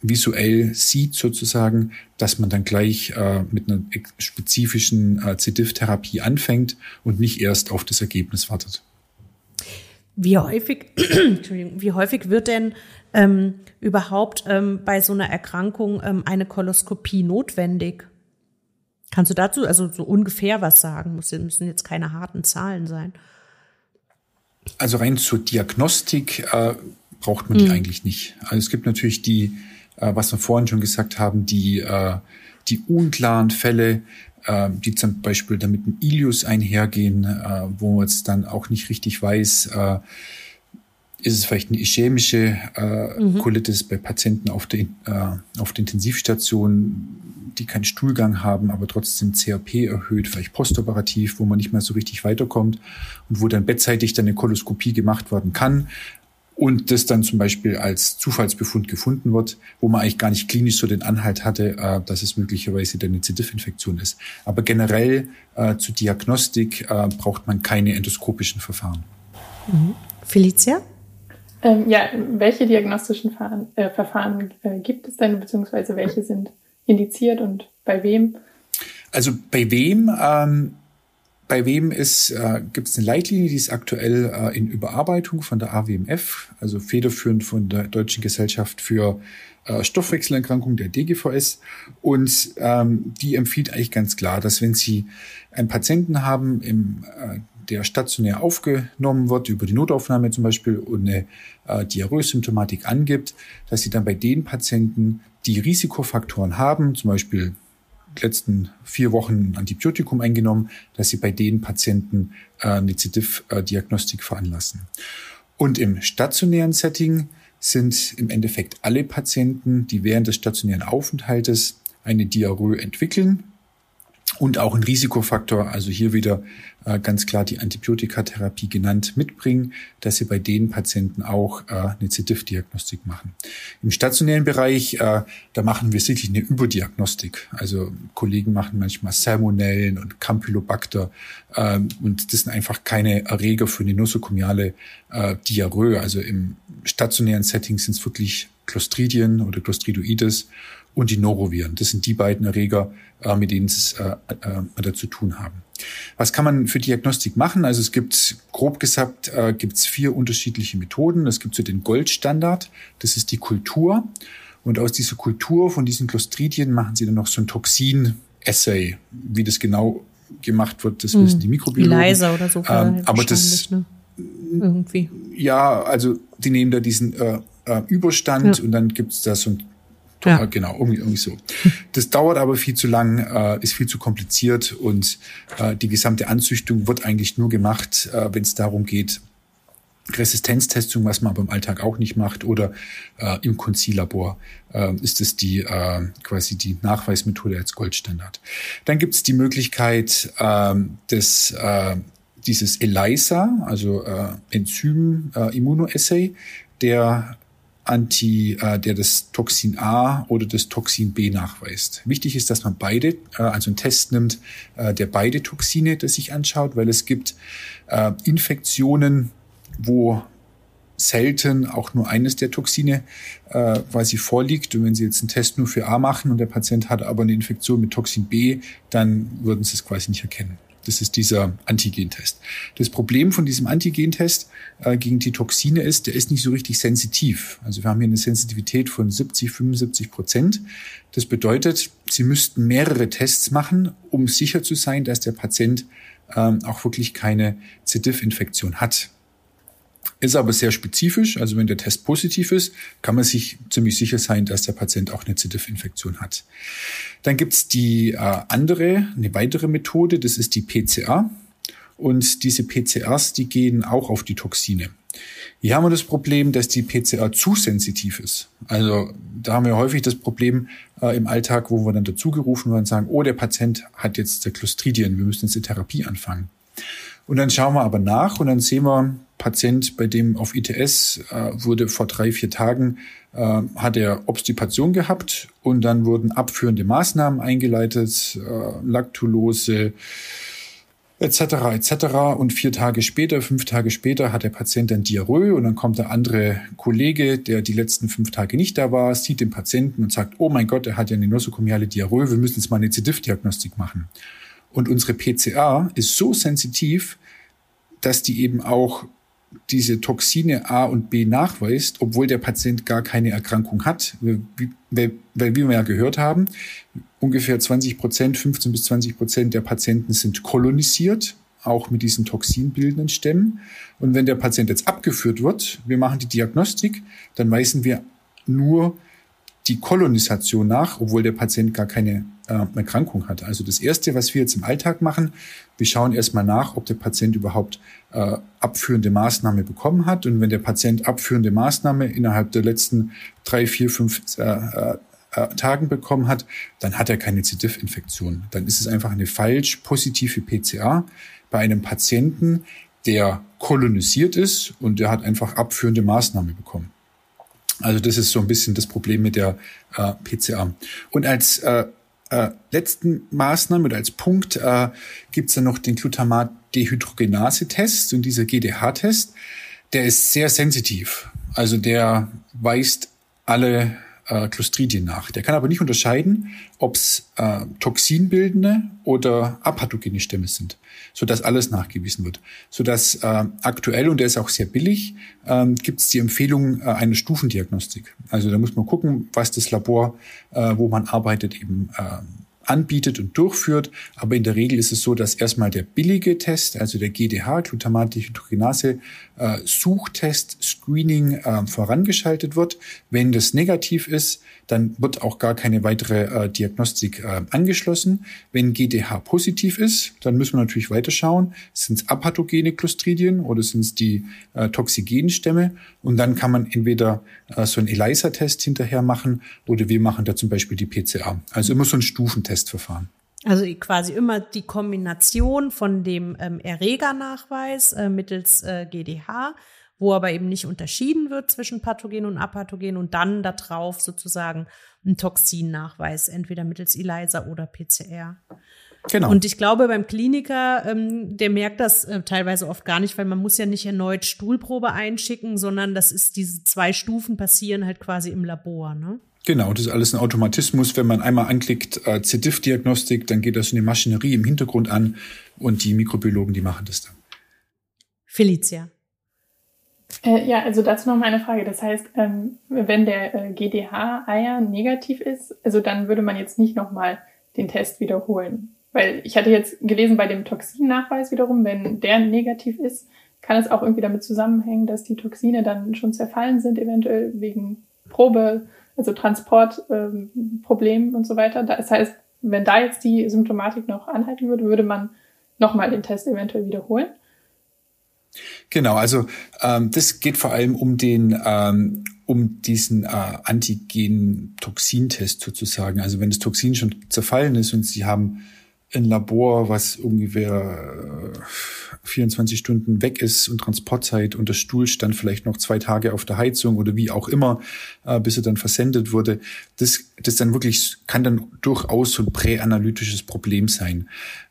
visuell sieht sozusagen, dass man dann gleich äh, mit einer spezifischen äh, C-Diff-Therapie anfängt und nicht erst auf das Ergebnis wartet. Wie häufig, wie häufig wird denn ähm, überhaupt ähm, bei so einer Erkrankung ähm, eine Koloskopie notwendig? Kannst du dazu also so ungefähr was sagen? Muss, müssen jetzt keine harten Zahlen sein. Also rein zur Diagnostik äh, braucht man die hm. eigentlich nicht. Also es gibt natürlich die äh, was wir vorhin schon gesagt haben, die, äh, die unklaren Fälle, äh, die zum Beispiel damit ein Ilius einhergehen, äh, wo man jetzt dann auch nicht richtig weiß, äh, ist es vielleicht eine ischämische äh, mhm. Colitis bei Patienten auf der, äh, auf der Intensivstation, die keinen Stuhlgang haben, aber trotzdem CRP erhöht, vielleicht postoperativ, wo man nicht mehr so richtig weiterkommt und wo dann bettseitig dann eine Koloskopie gemacht werden kann und das dann zum Beispiel als Zufallsbefund gefunden wird, wo man eigentlich gar nicht klinisch so den Anhalt hatte, äh, dass es möglicherweise eine C. diff-Infektion ist. Aber generell äh, zur Diagnostik äh, braucht man keine endoskopischen Verfahren. Mhm. Felicia? Ähm, ja, welche diagnostischen Verfahren, äh, Verfahren äh, gibt es denn, beziehungsweise welche sind indiziert und bei wem? Also bei wem? Ähm, bei wem äh, gibt es eine Leitlinie, die ist aktuell äh, in Überarbeitung von der AWMF, also federführend von der Deutschen Gesellschaft für äh, Stoffwechselerkrankungen, der DGVS. Und ähm, die empfiehlt eigentlich ganz klar, dass wenn Sie einen Patienten haben, im, äh, der stationär aufgenommen wird, über die Notaufnahme zum Beispiel, und eine äh, Diarrhoe-Symptomatik angibt, dass Sie dann bei den Patienten, die Risikofaktoren haben, zum Beispiel letzten vier Wochen Antibiotikum eingenommen, dass sie bei den Patienten äh, eine C-Diff-Diagnostik veranlassen. Und im stationären Setting sind im Endeffekt alle Patienten, die während des stationären Aufenthaltes eine Diarrhoe entwickeln, und auch ein Risikofaktor, also hier wieder äh, ganz klar die Antibiotikatherapie genannt, mitbringen, dass sie bei den Patienten auch äh, eine C-Diff-Diagnostik machen. Im stationären Bereich, äh, da machen wir sicherlich eine Überdiagnostik. Also Kollegen machen manchmal Salmonellen und Campylobacter äh, und das sind einfach keine Erreger für eine nosokomiale äh, Diarrhoe. Also im stationären Setting sind es wirklich Clostridien oder Clostridoides und die Noroviren. Das sind die beiden Erreger, äh, mit denen es äh, äh, da zu tun haben. Was kann man für Diagnostik machen? Also es gibt, grob gesagt, äh, gibt es vier unterschiedliche Methoden. Es gibt so den Goldstandard, das ist die Kultur. Und aus dieser Kultur von diesen Clostridien machen sie dann noch so ein Toxin-Assay. Wie das genau gemacht wird, das hm. wissen die Mikrobiologen. Leiser oder so. Ähm, aber das, ne? irgendwie. Ja, also die nehmen da diesen äh, äh, Überstand ja. und dann gibt es da so ein ja. Genau, irgendwie, irgendwie so. Das dauert aber viel zu lang, äh, ist viel zu kompliziert und äh, die gesamte Anzüchtung wird eigentlich nur gemacht, äh, wenn es darum geht, Resistenztestung, was man aber im Alltag auch nicht macht, oder äh, im Konzillabor äh, ist es die äh, quasi die Nachweismethode als Goldstandard. Dann gibt es die Möglichkeit äh, des äh, dieses ELISA, also äh, Enzym äh, Immunoassay, der Anti, äh, der das Toxin A oder das Toxin B nachweist. Wichtig ist, dass man beide, äh, also einen Test nimmt, äh, der beide Toxine das sich anschaut, weil es gibt äh, Infektionen, wo selten auch nur eines der Toxine äh, quasi vorliegt. Und wenn Sie jetzt einen Test nur für A machen und der Patient hat aber eine Infektion mit Toxin B, dann würden Sie es quasi nicht erkennen. Das ist dieser Antigentest. Das Problem von diesem Antigentest äh, gegen die Toxine ist, der ist nicht so richtig sensitiv. Also wir haben hier eine Sensitivität von 70, 75 Prozent. Das bedeutet, Sie müssten mehrere Tests machen, um sicher zu sein, dass der Patient ähm, auch wirklich keine C. diff-Infektion hat. Ist aber sehr spezifisch. Also wenn der Test positiv ist, kann man sich ziemlich sicher sein, dass der Patient auch eine C. diff-Infektion hat. Dann gibt's die äh, andere, eine weitere Methode, das ist die PCA. Und diese PCRs, die gehen auch auf die Toxine. Hier haben wir das Problem, dass die PCA zu sensitiv ist. Also da haben wir häufig das Problem äh, im Alltag, wo wir dann dazugerufen werden und sagen, oh, der Patient hat jetzt der Clostridien, wir müssen jetzt die Therapie anfangen. Und dann schauen wir aber nach und dann sehen wir, Patient, bei dem auf ITS äh, wurde vor drei, vier Tagen, äh, hat er Obstipation gehabt und dann wurden abführende Maßnahmen eingeleitet, äh, Laktulose, etc. etc. Und vier Tage später, fünf Tage später hat der Patient dann Diarrhoe und dann kommt der andere Kollege, der die letzten fünf Tage nicht da war, sieht den Patienten und sagt, oh mein Gott, er hat ja eine nosokomiale Diarrhoe, wir müssen jetzt mal eine C-Diff-Diagnostik machen. Und unsere PCA ist so sensitiv, dass die eben auch diese Toxine A und B nachweist, obwohl der Patient gar keine Erkrankung hat. Weil, weil wie wir ja gehört haben, ungefähr 20 Prozent, 15 bis 20 Prozent der Patienten sind kolonisiert, auch mit diesen toxinbildenden Stämmen. Und wenn der Patient jetzt abgeführt wird, wir machen die Diagnostik, dann weisen wir nur die Kolonisation nach, obwohl der Patient gar keine äh, Erkrankung hat. Also das Erste, was wir jetzt im Alltag machen, wir schauen erstmal nach, ob der Patient überhaupt äh, abführende Maßnahme bekommen hat. Und wenn der Patient abführende Maßnahme innerhalb der letzten drei, vier, fünf äh, äh, äh Tagen bekommen hat, dann hat er keine C. diff-Infektion. Dann ist es einfach eine falsch positive PCA bei einem Patienten, der kolonisiert ist und der hat einfach abführende Maßnahme bekommen. Also das ist so ein bisschen das Problem mit der äh, PCA. Und als äh, äh, letzten Maßnahme oder als Punkt äh, gibt es dann noch den Glutamat-Dehydrogenase-Test und dieser GDH-Test. Der ist sehr sensitiv. Also der weist alle äh, Clostridien nach. Der kann aber nicht unterscheiden, ob es äh, toxinbildende oder apathogene Stämme sind, sodass alles nachgewiesen wird. Sodass äh, aktuell, und der ist auch sehr billig, äh, gibt es die Empfehlung äh, einer Stufendiagnostik. Also da muss man gucken, was das Labor, äh, wo man arbeitet, eben äh, anbietet und durchführt. Aber in der Regel ist es so, dass erstmal der billige Test, also der GDH, Glutamat-Dehydrogenase, äh, Suchtest, Screening äh, vorangeschaltet wird. Wenn das negativ ist, dann wird auch gar keine weitere äh, Diagnostik äh, angeschlossen. Wenn GDH positiv ist, dann müssen wir natürlich weiterschauen. Sind es apathogene Clostridien oder sind es die äh, toxigenen Stämme? Und dann kann man entweder äh, so einen ELISA-Test hinterher machen oder wir machen da zum Beispiel die PCA. Also immer so ein Stufentestverfahren. Also quasi immer die Kombination von dem ähm, Erregernachweis äh, mittels äh, GDH wo aber eben nicht unterschieden wird zwischen Pathogen und Apathogen und dann darauf sozusagen ein Toxinnachweis, entweder mittels ELISA oder PCR. Genau. Und ich glaube, beim Kliniker, ähm, der merkt das äh, teilweise oft gar nicht, weil man muss ja nicht erneut Stuhlprobe einschicken, sondern das ist diese zwei Stufen passieren halt quasi im Labor, ne? Genau, das ist alles ein Automatismus. Wenn man einmal anklickt äh, C-Diff-Diagnostik, dann geht das in die Maschinerie im Hintergrund an und die Mikrobiologen, die machen das dann. Felicia. Äh, ja, also dazu noch mal eine Frage. Das heißt, ähm, wenn der äh, GDH-Eier negativ ist, also dann würde man jetzt nicht nochmal den Test wiederholen. Weil ich hatte jetzt gelesen bei dem Toxinnachweis wiederum, wenn der negativ ist, kann es auch irgendwie damit zusammenhängen, dass die Toxine dann schon zerfallen sind, eventuell wegen Probe, also Transportproblemen ähm, und so weiter. Das heißt, wenn da jetzt die Symptomatik noch anhalten würde, würde man nochmal den Test eventuell wiederholen. Genau, also ähm, das geht vor allem um den ähm, um diesen äh, Antigen-Toxintest sozusagen. Also wenn das Toxin schon zerfallen ist und Sie haben ein Labor, was ungefähr 24 äh, Stunden weg ist und Transportzeit und der Stuhl stand vielleicht noch zwei Tage auf der Heizung oder wie auch immer, äh, bis er dann versendet wurde. Das, das dann wirklich kann dann durchaus so ein präanalytisches Problem sein.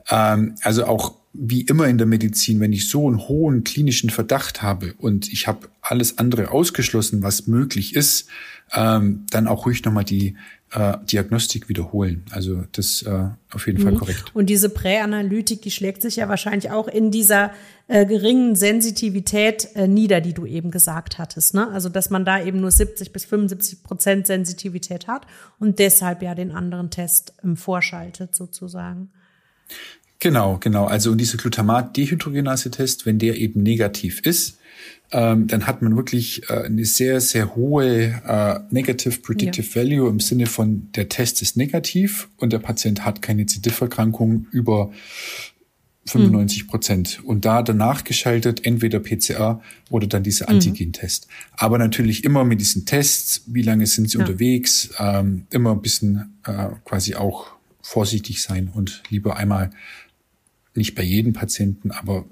Ähm, also auch wie immer in der Medizin, wenn ich so einen hohen klinischen Verdacht habe und ich habe alles andere ausgeschlossen, was möglich ist, ähm, dann auch ruhig nochmal die äh, Diagnostik wiederholen. Also das äh, auf jeden mhm. Fall korrekt. Und diese Präanalytik, die schlägt sich ja wahrscheinlich auch in dieser äh, geringen Sensitivität äh, nieder, die du eben gesagt hattest. Ne? Also dass man da eben nur 70 bis 75 Prozent Sensitivität hat und deshalb ja den anderen Test ähm, vorschaltet sozusagen. Genau, genau. Also und dieser Glutamat-Dehydrogenase-Test, wenn der eben negativ ist, ähm, dann hat man wirklich äh, eine sehr, sehr hohe äh, Negative Predictive ja. Value im Sinne von der Test ist negativ und der Patient hat keine C-Diff-Erkrankung über 95 Prozent. Und da danach geschaltet entweder PCR oder dann dieser mhm. Antigen-Test. Aber natürlich immer mit diesen Tests, wie lange sind sie ja. unterwegs, ähm, immer ein bisschen äh, quasi auch vorsichtig sein und lieber einmal nicht bei jedem Patienten, aber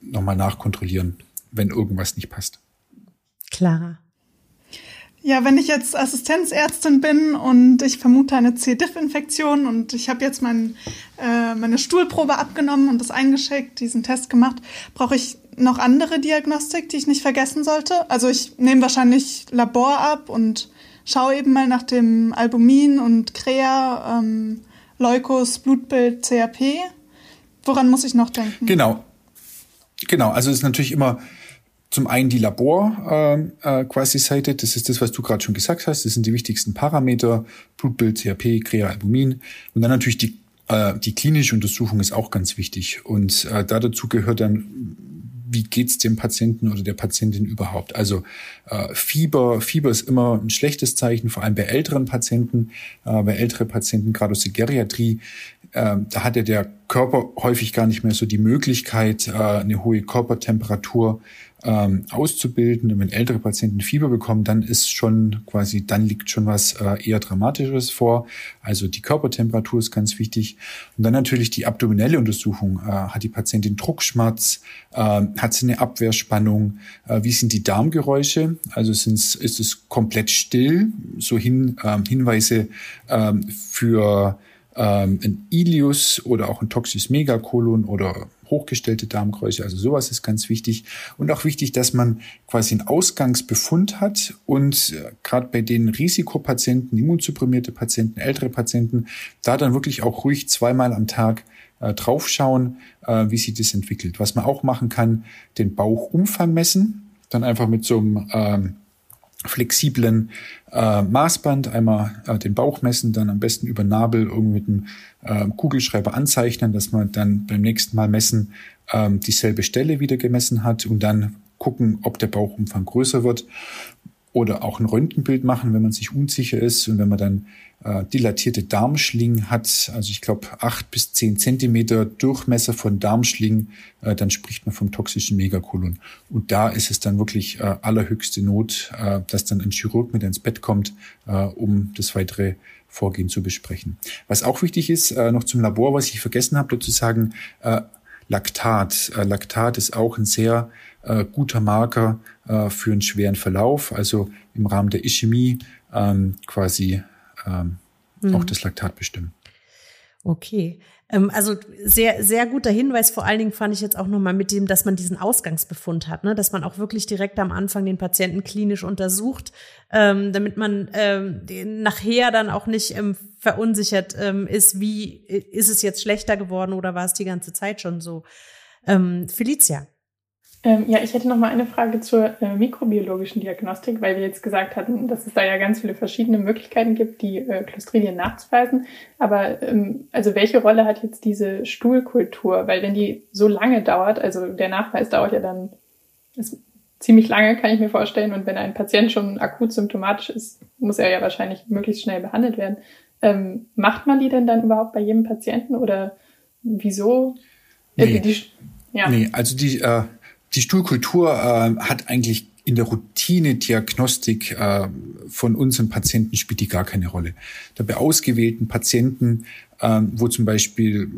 nochmal nachkontrollieren, wenn irgendwas nicht passt. Clara. Ja, wenn ich jetzt Assistenzärztin bin und ich vermute eine C. diff-Infektion und ich habe jetzt mein, äh, meine Stuhlprobe abgenommen und das eingeschickt, diesen Test gemacht, brauche ich noch andere Diagnostik, die ich nicht vergessen sollte? Also ich nehme wahrscheinlich Labor ab und schaue eben mal nach dem Albumin und Crea, ähm, Leukos, Blutbild, CRP. Woran muss ich noch denken? Genau. Genau, also es ist natürlich immer zum einen die Labor äh, äh, quasi Seite, das ist das, was du gerade schon gesagt hast. Das sind die wichtigsten Parameter, Blutbild, CRP, Crea, Albumin. Und dann natürlich die, äh, die klinische Untersuchung ist auch ganz wichtig. Und äh, da dazu gehört dann, wie geht's dem Patienten oder der Patientin überhaupt? Also äh, Fieber, Fieber ist immer ein schlechtes Zeichen, vor allem bei älteren Patienten, äh, bei älteren Patienten, gerade aus der Geriatrie, äh, da hat ja der Körper häufig gar nicht mehr so die Möglichkeit, äh, eine hohe Körpertemperatur ähm, auszubilden. Und wenn ältere Patienten Fieber bekommen, dann ist schon quasi, dann liegt schon was äh, eher Dramatisches vor. Also die Körpertemperatur ist ganz wichtig. Und dann natürlich die abdominelle Untersuchung. Äh, hat die Patientin Druckschmerz? Äh, hat sie eine Abwehrspannung? Äh, wie sind die Darmgeräusche? Also sind's, ist es komplett still? So hin, äh, Hinweise äh, für ähm, ein Ilius oder auch ein Toxis Megakolon oder hochgestellte Darmgröße. Also sowas ist ganz wichtig. Und auch wichtig, dass man quasi einen Ausgangsbefund hat und äh, gerade bei den Risikopatienten, immunsupprimierte Patienten, ältere Patienten, da dann wirklich auch ruhig zweimal am Tag äh, draufschauen, äh, wie sich das entwickelt. Was man auch machen kann, den Bauchumfang messen, dann einfach mit so einem ähm, flexiblen äh, Maßband, einmal äh, den Bauch messen, dann am besten über Nabel irgendwie mit einem äh, Kugelschreiber anzeichnen, dass man dann beim nächsten Mal messen ähm, dieselbe Stelle wieder gemessen hat und dann gucken, ob der Bauchumfang größer wird oder auch ein Röntgenbild machen, wenn man sich unsicher ist und wenn man dann äh, dilatierte Darmschlingen hat, also ich glaube acht bis zehn Zentimeter Durchmesser von Darmschlingen, äh, dann spricht man vom toxischen Megakolon. Und da ist es dann wirklich äh, allerhöchste Not, äh, dass dann ein Chirurg mit ins Bett kommt, äh, um das weitere Vorgehen zu besprechen. Was auch wichtig ist, äh, noch zum Labor, was ich vergessen habe, dazu sagen, äh, Laktat. Äh, Laktat ist auch ein sehr äh, guter Marker äh, für einen schweren Verlauf. Also im Rahmen der Ischämie ähm, quasi ähm, mhm. auch das Laktat bestimmen. Okay. Ähm, also sehr, sehr guter Hinweis. Vor allen Dingen fand ich jetzt auch nochmal mit dem, dass man diesen Ausgangsbefund hat, ne? dass man auch wirklich direkt am Anfang den Patienten klinisch untersucht, ähm, damit man ähm, nachher dann auch nicht ähm, verunsichert ähm, ist, wie ist es jetzt schlechter geworden oder war es die ganze Zeit schon so. Ähm, Felicia. Ähm, ja, ich hätte noch mal eine Frage zur äh, mikrobiologischen Diagnostik, weil wir jetzt gesagt hatten, dass es da ja ganz viele verschiedene Möglichkeiten gibt, die äh, Clostridien nachzuweisen. Aber ähm, also welche Rolle hat jetzt diese Stuhlkultur? Weil wenn die so lange dauert, also der Nachweis dauert ja dann ziemlich lange, kann ich mir vorstellen. Und wenn ein Patient schon akut symptomatisch ist, muss er ja wahrscheinlich möglichst schnell behandelt werden. Ähm, macht man die denn dann überhaupt bei jedem Patienten oder wieso? Äh, nee, die, ja. nee also die äh die Stuhlkultur äh, hat eigentlich in der Routine-Diagnostik äh, von unseren Patienten spielt die gar keine Rolle. Da bei ausgewählten Patienten, äh, wo zum Beispiel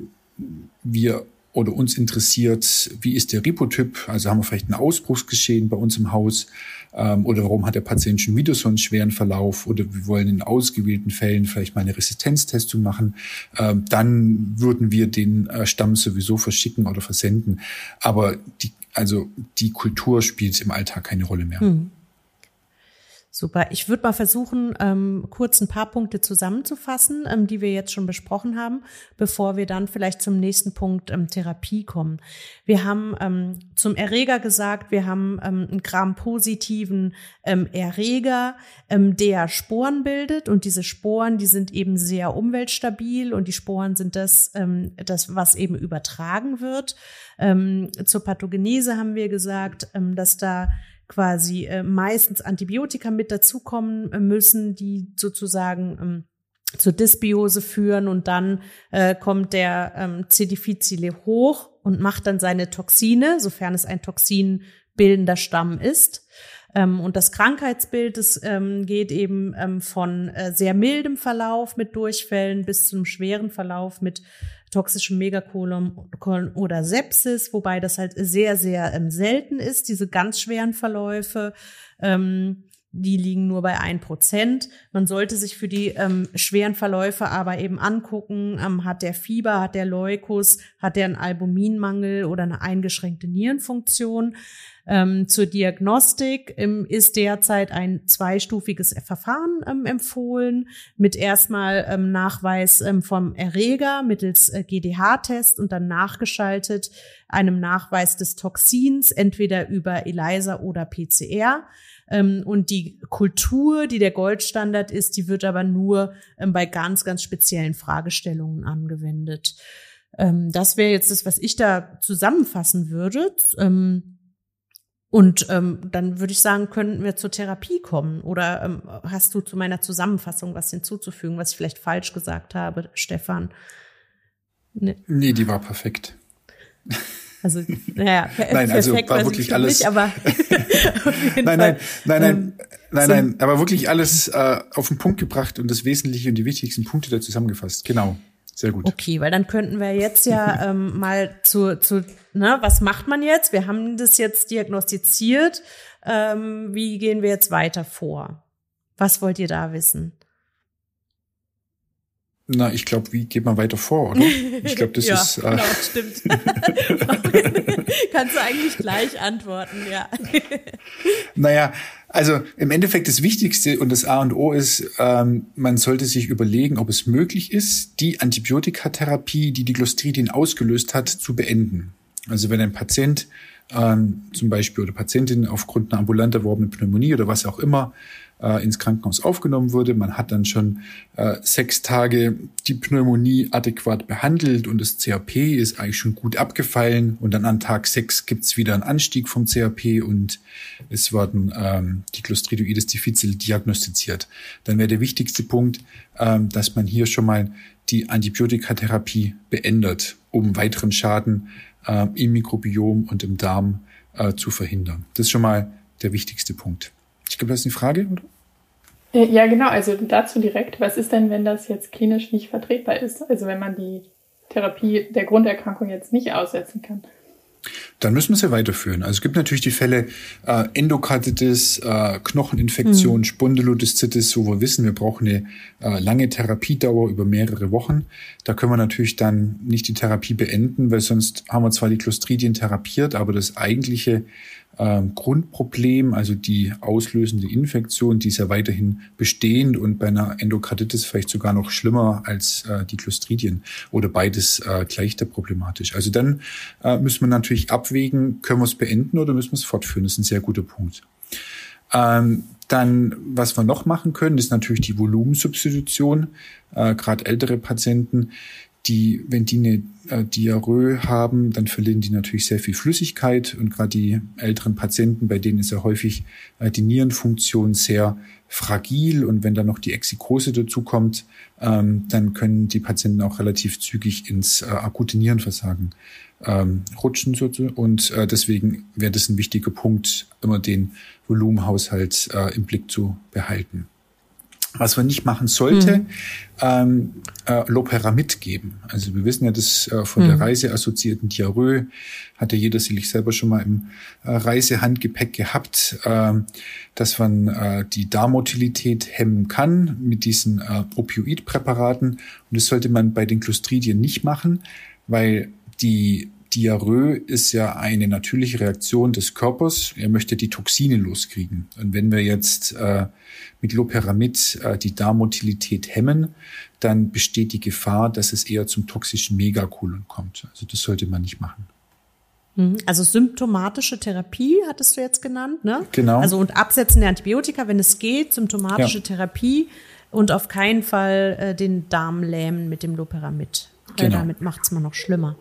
wir oder uns interessiert, wie ist der Ripotyp, also haben wir vielleicht ein Ausbruchsgeschehen bei uns im Haus ähm, oder warum hat der Patient schon wieder so einen schweren Verlauf oder wir wollen in ausgewählten Fällen vielleicht mal eine Resistenztestung machen, ähm, dann würden wir den äh, Stamm sowieso verschicken oder versenden. Aber die, also die Kultur spielt im Alltag keine Rolle mehr. Hm. Super. Ich würde mal versuchen, ähm, kurz ein paar Punkte zusammenzufassen, ähm, die wir jetzt schon besprochen haben, bevor wir dann vielleicht zum nächsten Punkt ähm, Therapie kommen. Wir haben ähm, zum Erreger gesagt, wir haben ähm, einen Gram-positiven ähm, Erreger, ähm, der Sporen bildet und diese Sporen, die sind eben sehr umweltstabil und die Sporen sind das, ähm, das was eben übertragen wird. Ähm, zur Pathogenese haben wir gesagt, ähm, dass da quasi äh, meistens Antibiotika mit dazukommen äh, müssen, die sozusagen ähm, zur Dysbiose führen und dann äh, kommt der ähm, C. difficile hoch und macht dann seine Toxine, sofern es ein toxinbildender Stamm ist. Ähm, und das Krankheitsbild das, ähm, geht eben ähm, von äh, sehr mildem Verlauf mit Durchfällen bis zum schweren Verlauf mit toxischem Megakolon oder Sepsis, wobei das halt sehr, sehr ähm, selten ist, diese ganz schweren Verläufe. Ähm, die liegen nur bei ein Prozent. Man sollte sich für die ähm, schweren Verläufe aber eben angucken, ähm, hat der Fieber, hat der Leukus, hat der einen Albuminmangel oder eine eingeschränkte Nierenfunktion. Ähm, zur Diagnostik ähm, ist derzeit ein zweistufiges Verfahren ähm, empfohlen mit erstmal ähm, Nachweis ähm, vom Erreger mittels äh, GDH-Test und dann nachgeschaltet einem Nachweis des Toxins, entweder über ELISA oder PCR. Ähm, und die Kultur, die der Goldstandard ist, die wird aber nur bei ganz, ganz speziellen Fragestellungen angewendet. das wäre jetzt das, was ich da zusammenfassen würde. Und ähm, dann würde ich sagen, könnten wir zur Therapie kommen. Oder ähm, hast du zu meiner Zusammenfassung was hinzuzufügen, was ich vielleicht falsch gesagt habe, Stefan? Nee, nee die war perfekt. Also, naja, nein, also war wirklich alles. Nicht, aber nein, nein, nein, nein, ähm, nein, nein, aber wirklich alles äh, auf den Punkt gebracht und das Wesentliche und die wichtigsten Punkte da zusammengefasst. Genau. Sehr gut. Okay, weil dann könnten wir jetzt ja ähm, mal zu, zu, ne, was macht man jetzt? Wir haben das jetzt diagnostiziert. Ähm, wie gehen wir jetzt weiter vor? Was wollt ihr da wissen? Na, ich glaube, wie geht man weiter vor, oder? Ich glaube, das ja, ist. Äh genau, stimmt. Kannst du eigentlich gleich antworten, ja. naja, also im Endeffekt das Wichtigste und das A und O ist, ähm, man sollte sich überlegen, ob es möglich ist, die Antibiotikatherapie, die die Clostridien ausgelöst hat, zu beenden. Also wenn ein Patient ähm, zum Beispiel oder Patientin aufgrund einer ambulant erworbenen Pneumonie oder was auch immer äh, ins Krankenhaus aufgenommen wurde. Man hat dann schon äh, sechs Tage die Pneumonie adäquat behandelt und das CAP ist eigentlich schon gut abgefallen. Und dann an Tag sechs gibt's wieder einen Anstieg vom CAP und es werden ähm, die Clostridioides difficile diagnostiziert. Dann wäre der wichtigste Punkt, ähm, dass man hier schon mal die Antibiotikatherapie beendet, um weiteren Schaden äh, im Mikrobiom und im Darm äh, zu verhindern. Das ist schon mal der wichtigste Punkt. Ich glaube, das ist eine Frage, oder? Äh, ja, genau. Also dazu direkt. Was ist denn, wenn das jetzt klinisch nicht vertretbar ist? Also wenn man die Therapie der Grunderkrankung jetzt nicht aussetzen kann? Dann müssen wir sie weiterführen. Also es gibt natürlich die Fälle äh, Endokarditis, äh, Knocheninfektion, mhm. Spondylodiszitis, wo wir wissen, wir brauchen eine äh, lange Therapiedauer über mehrere Wochen. Da können wir natürlich dann nicht die Therapie beenden, weil sonst haben wir zwar die Clostridien therapiert, aber das eigentliche ähm, Grundproblem, also die auslösende Infektion, die ist ja weiterhin bestehend und bei einer Endokarditis vielleicht sogar noch schlimmer als äh, die Clostridien oder beides äh, gleich der problematisch. Also dann äh, müssen wir natürlich abwägen, können wir es beenden oder müssen wir es fortführen. Das ist ein sehr guter Punkt. Ähm, dann, was wir noch machen können, ist natürlich die Volumensubstitution. Äh, Gerade ältere Patienten, die, wenn die eine äh, Diarrhoe haben, dann verlieren die natürlich sehr viel Flüssigkeit und gerade die älteren Patienten, bei denen ist ja häufig äh, die Nierenfunktion sehr fragil und wenn dann noch die Exikose dazu kommt, ähm, dann können die Patienten auch relativ zügig ins äh, akute Nierenversagen ähm, rutschen und äh, deswegen wäre das ein wichtiger Punkt, immer den Volumenhaushalt äh, im Blick zu behalten. Was man nicht machen sollte, mhm. ähm, äh, Loperamid geben. Also wir wissen ja, dass äh, von mhm. der reiseassoziierten Diarrhoe hat ja jeder sicherlich selber schon mal im äh, Reisehandgepäck gehabt, äh, dass man äh, die Darmmotilität hemmen kann mit diesen äh, Opioidpräparaten. Und das sollte man bei den Clostridien nicht machen, weil die Diarrhoe ist ja eine natürliche Reaktion des Körpers. Er möchte die Toxine loskriegen. Und wenn wir jetzt äh, mit Loperamid äh, die Darmmotilität hemmen, dann besteht die Gefahr, dass es eher zum toxischen Megakolon kommt. Also das sollte man nicht machen. Mhm. Also symptomatische Therapie hattest du jetzt genannt, ne? Genau. Also und Absetzen der Antibiotika, wenn es geht, symptomatische ja. Therapie und auf keinen Fall äh, den Darm lähmen mit dem Loperamid. Weil genau. damit macht es mal noch schlimmer.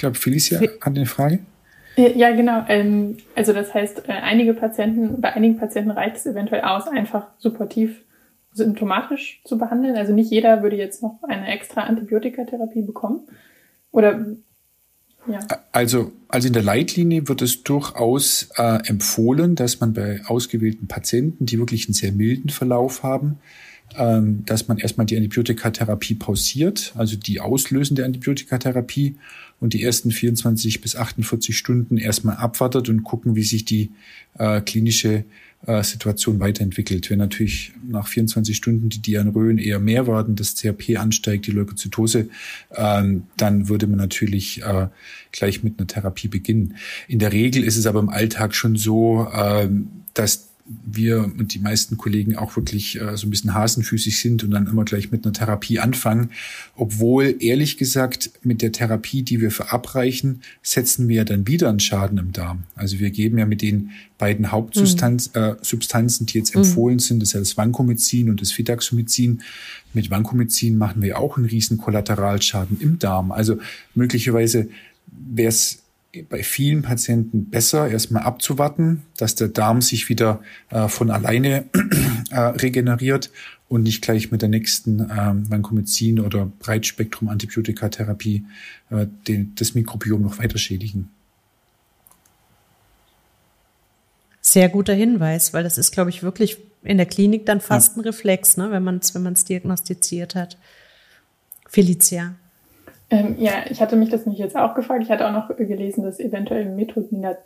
Ich glaube, Felicia hat eine Frage. Ja, genau. Ähm, also das heißt, äh, einige Patienten, bei einigen Patienten reicht es eventuell aus, einfach supportiv symptomatisch zu behandeln. Also nicht jeder würde jetzt noch eine extra Antibiotikatherapie bekommen. Oder ja. Also, also in der Leitlinie wird es durchaus äh, empfohlen, dass man bei ausgewählten Patienten, die wirklich einen sehr milden Verlauf haben, ähm, dass man erstmal die Antibiotikatherapie pausiert, also die auslösende Antibiotikatherapie und die ersten 24 bis 48 Stunden erstmal abwartet und gucken, wie sich die äh, klinische äh, Situation weiterentwickelt. Wenn natürlich nach 24 Stunden die Diarrhoen eher mehr werden, das CRP ansteigt, die Leukozytose, ähm, dann würde man natürlich äh, gleich mit einer Therapie beginnen. In der Regel ist es aber im Alltag schon so, ähm, dass wir und die meisten Kollegen auch wirklich äh, so ein bisschen hasenfüßig sind und dann immer gleich mit einer Therapie anfangen. Obwohl, ehrlich gesagt, mit der Therapie, die wir verabreichen, setzen wir dann wieder einen Schaden im Darm. Also wir geben ja mit den beiden Hauptsubstanzen, mhm. äh, Substanzen, die jetzt empfohlen mhm. sind, das ist ja das Vancomycin und das Fidaxomycin. Mit Vancomycin machen wir auch einen riesen Kollateralschaden im Darm. Also möglicherweise wäre es bei vielen Patienten besser, erstmal abzuwarten, dass der Darm sich wieder äh, von alleine äh, regeneriert und nicht gleich mit der nächsten äh, Vancomycin oder Breitspektrum-Antibiotikatherapie äh, den, das Mikrobiom noch weiter schädigen. Sehr guter Hinweis, weil das ist, glaube ich, wirklich in der Klinik dann fast ja. ein Reflex, ne, wenn man es wenn diagnostiziert hat. Felicia. Ähm, ja, ich hatte mich das nicht jetzt auch gefragt. Ich hatte auch noch gelesen, dass eventuell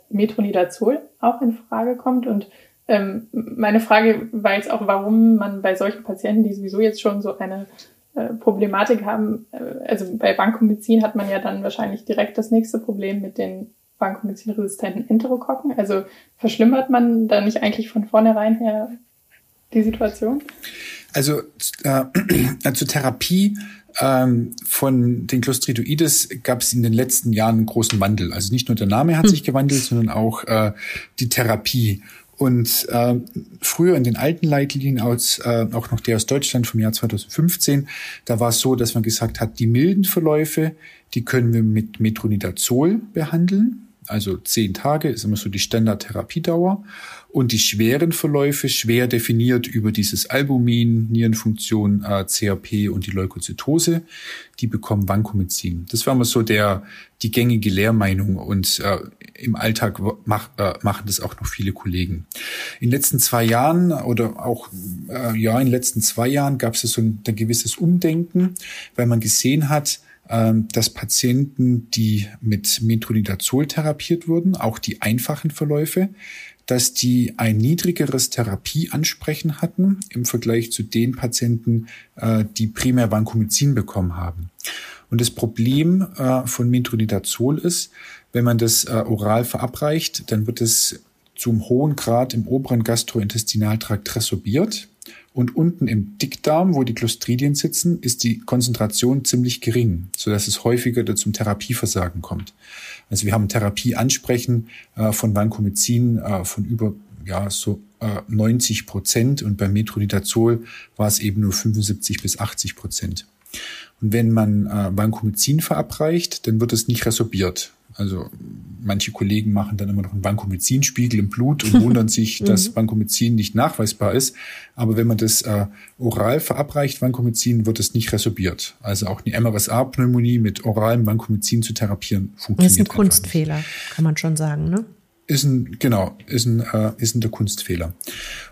Metronidazol auch in Frage kommt. Und ähm, meine Frage war jetzt auch, warum man bei solchen Patienten, die sowieso jetzt schon so eine äh, Problematik haben, äh, also bei Vancomycin hat man ja dann wahrscheinlich direkt das nächste Problem mit den Vancomycin-resistenten Enterokokken. Also verschlimmert man da nicht eigentlich von vornherein her die Situation? Also äh, zur Therapie ähm, von den Clostridoides gab es in den letzten Jahren einen großen Wandel. Also nicht nur der Name hat hm. sich gewandelt, sondern auch äh, die Therapie. Und äh, früher in den alten Leitlinien, aus, äh, auch noch der aus Deutschland vom Jahr 2015, da war es so, dass man gesagt hat, die milden Verläufe, die können wir mit Metronidazol behandeln. Also zehn Tage ist immer so die Standardtherapiedauer und die schweren Verläufe schwer definiert über dieses Albumin, Nierenfunktion, äh, CRP und die Leukozytose, die bekommen Vancomycin. Das war immer so der die gängige Lehrmeinung und äh, im Alltag mach, äh, machen das auch noch viele Kollegen. In den letzten zwei Jahren oder auch äh, ja in den letzten zwei Jahren gab es so ein, ein gewisses Umdenken, weil man gesehen hat, ähm, dass Patienten, die mit Metronidazol therapiert wurden, auch die einfachen Verläufe, dass die ein niedrigeres Therapieansprechen hatten im Vergleich zu den Patienten, äh, die primär Vancomycin bekommen haben. Und das Problem äh, von Metronidazol ist, wenn man das äh, oral verabreicht, dann wird es zum hohen Grad im oberen Gastrointestinaltrakt resorbiert. Und unten im Dickdarm, wo die Clostridien sitzen, ist die Konzentration ziemlich gering, sodass es häufiger zum Therapieversagen kommt. Also wir haben Therapieansprechen äh, von Vancomycin äh, von über ja so äh, 90 Prozent und beim Metronidazol war es eben nur 75 bis 80 Prozent. Und wenn man äh, Vancomycin verabreicht, dann wird es nicht resorbiert. Also manche Kollegen machen dann immer noch einen Vancomycin-Spiegel im Blut und wundern sich, dass mhm. Vancomycin nicht nachweisbar ist. Aber wenn man das äh, oral verabreicht, Vancomycin, wird es nicht resorbiert. Also auch eine MRSA-Pneumonie mit oralem Vancomycin zu therapieren funktioniert. Das ist ein Kunstfehler, kann man schon sagen, ne? Ist ein, genau, ist ein, äh, ist ein der Kunstfehler.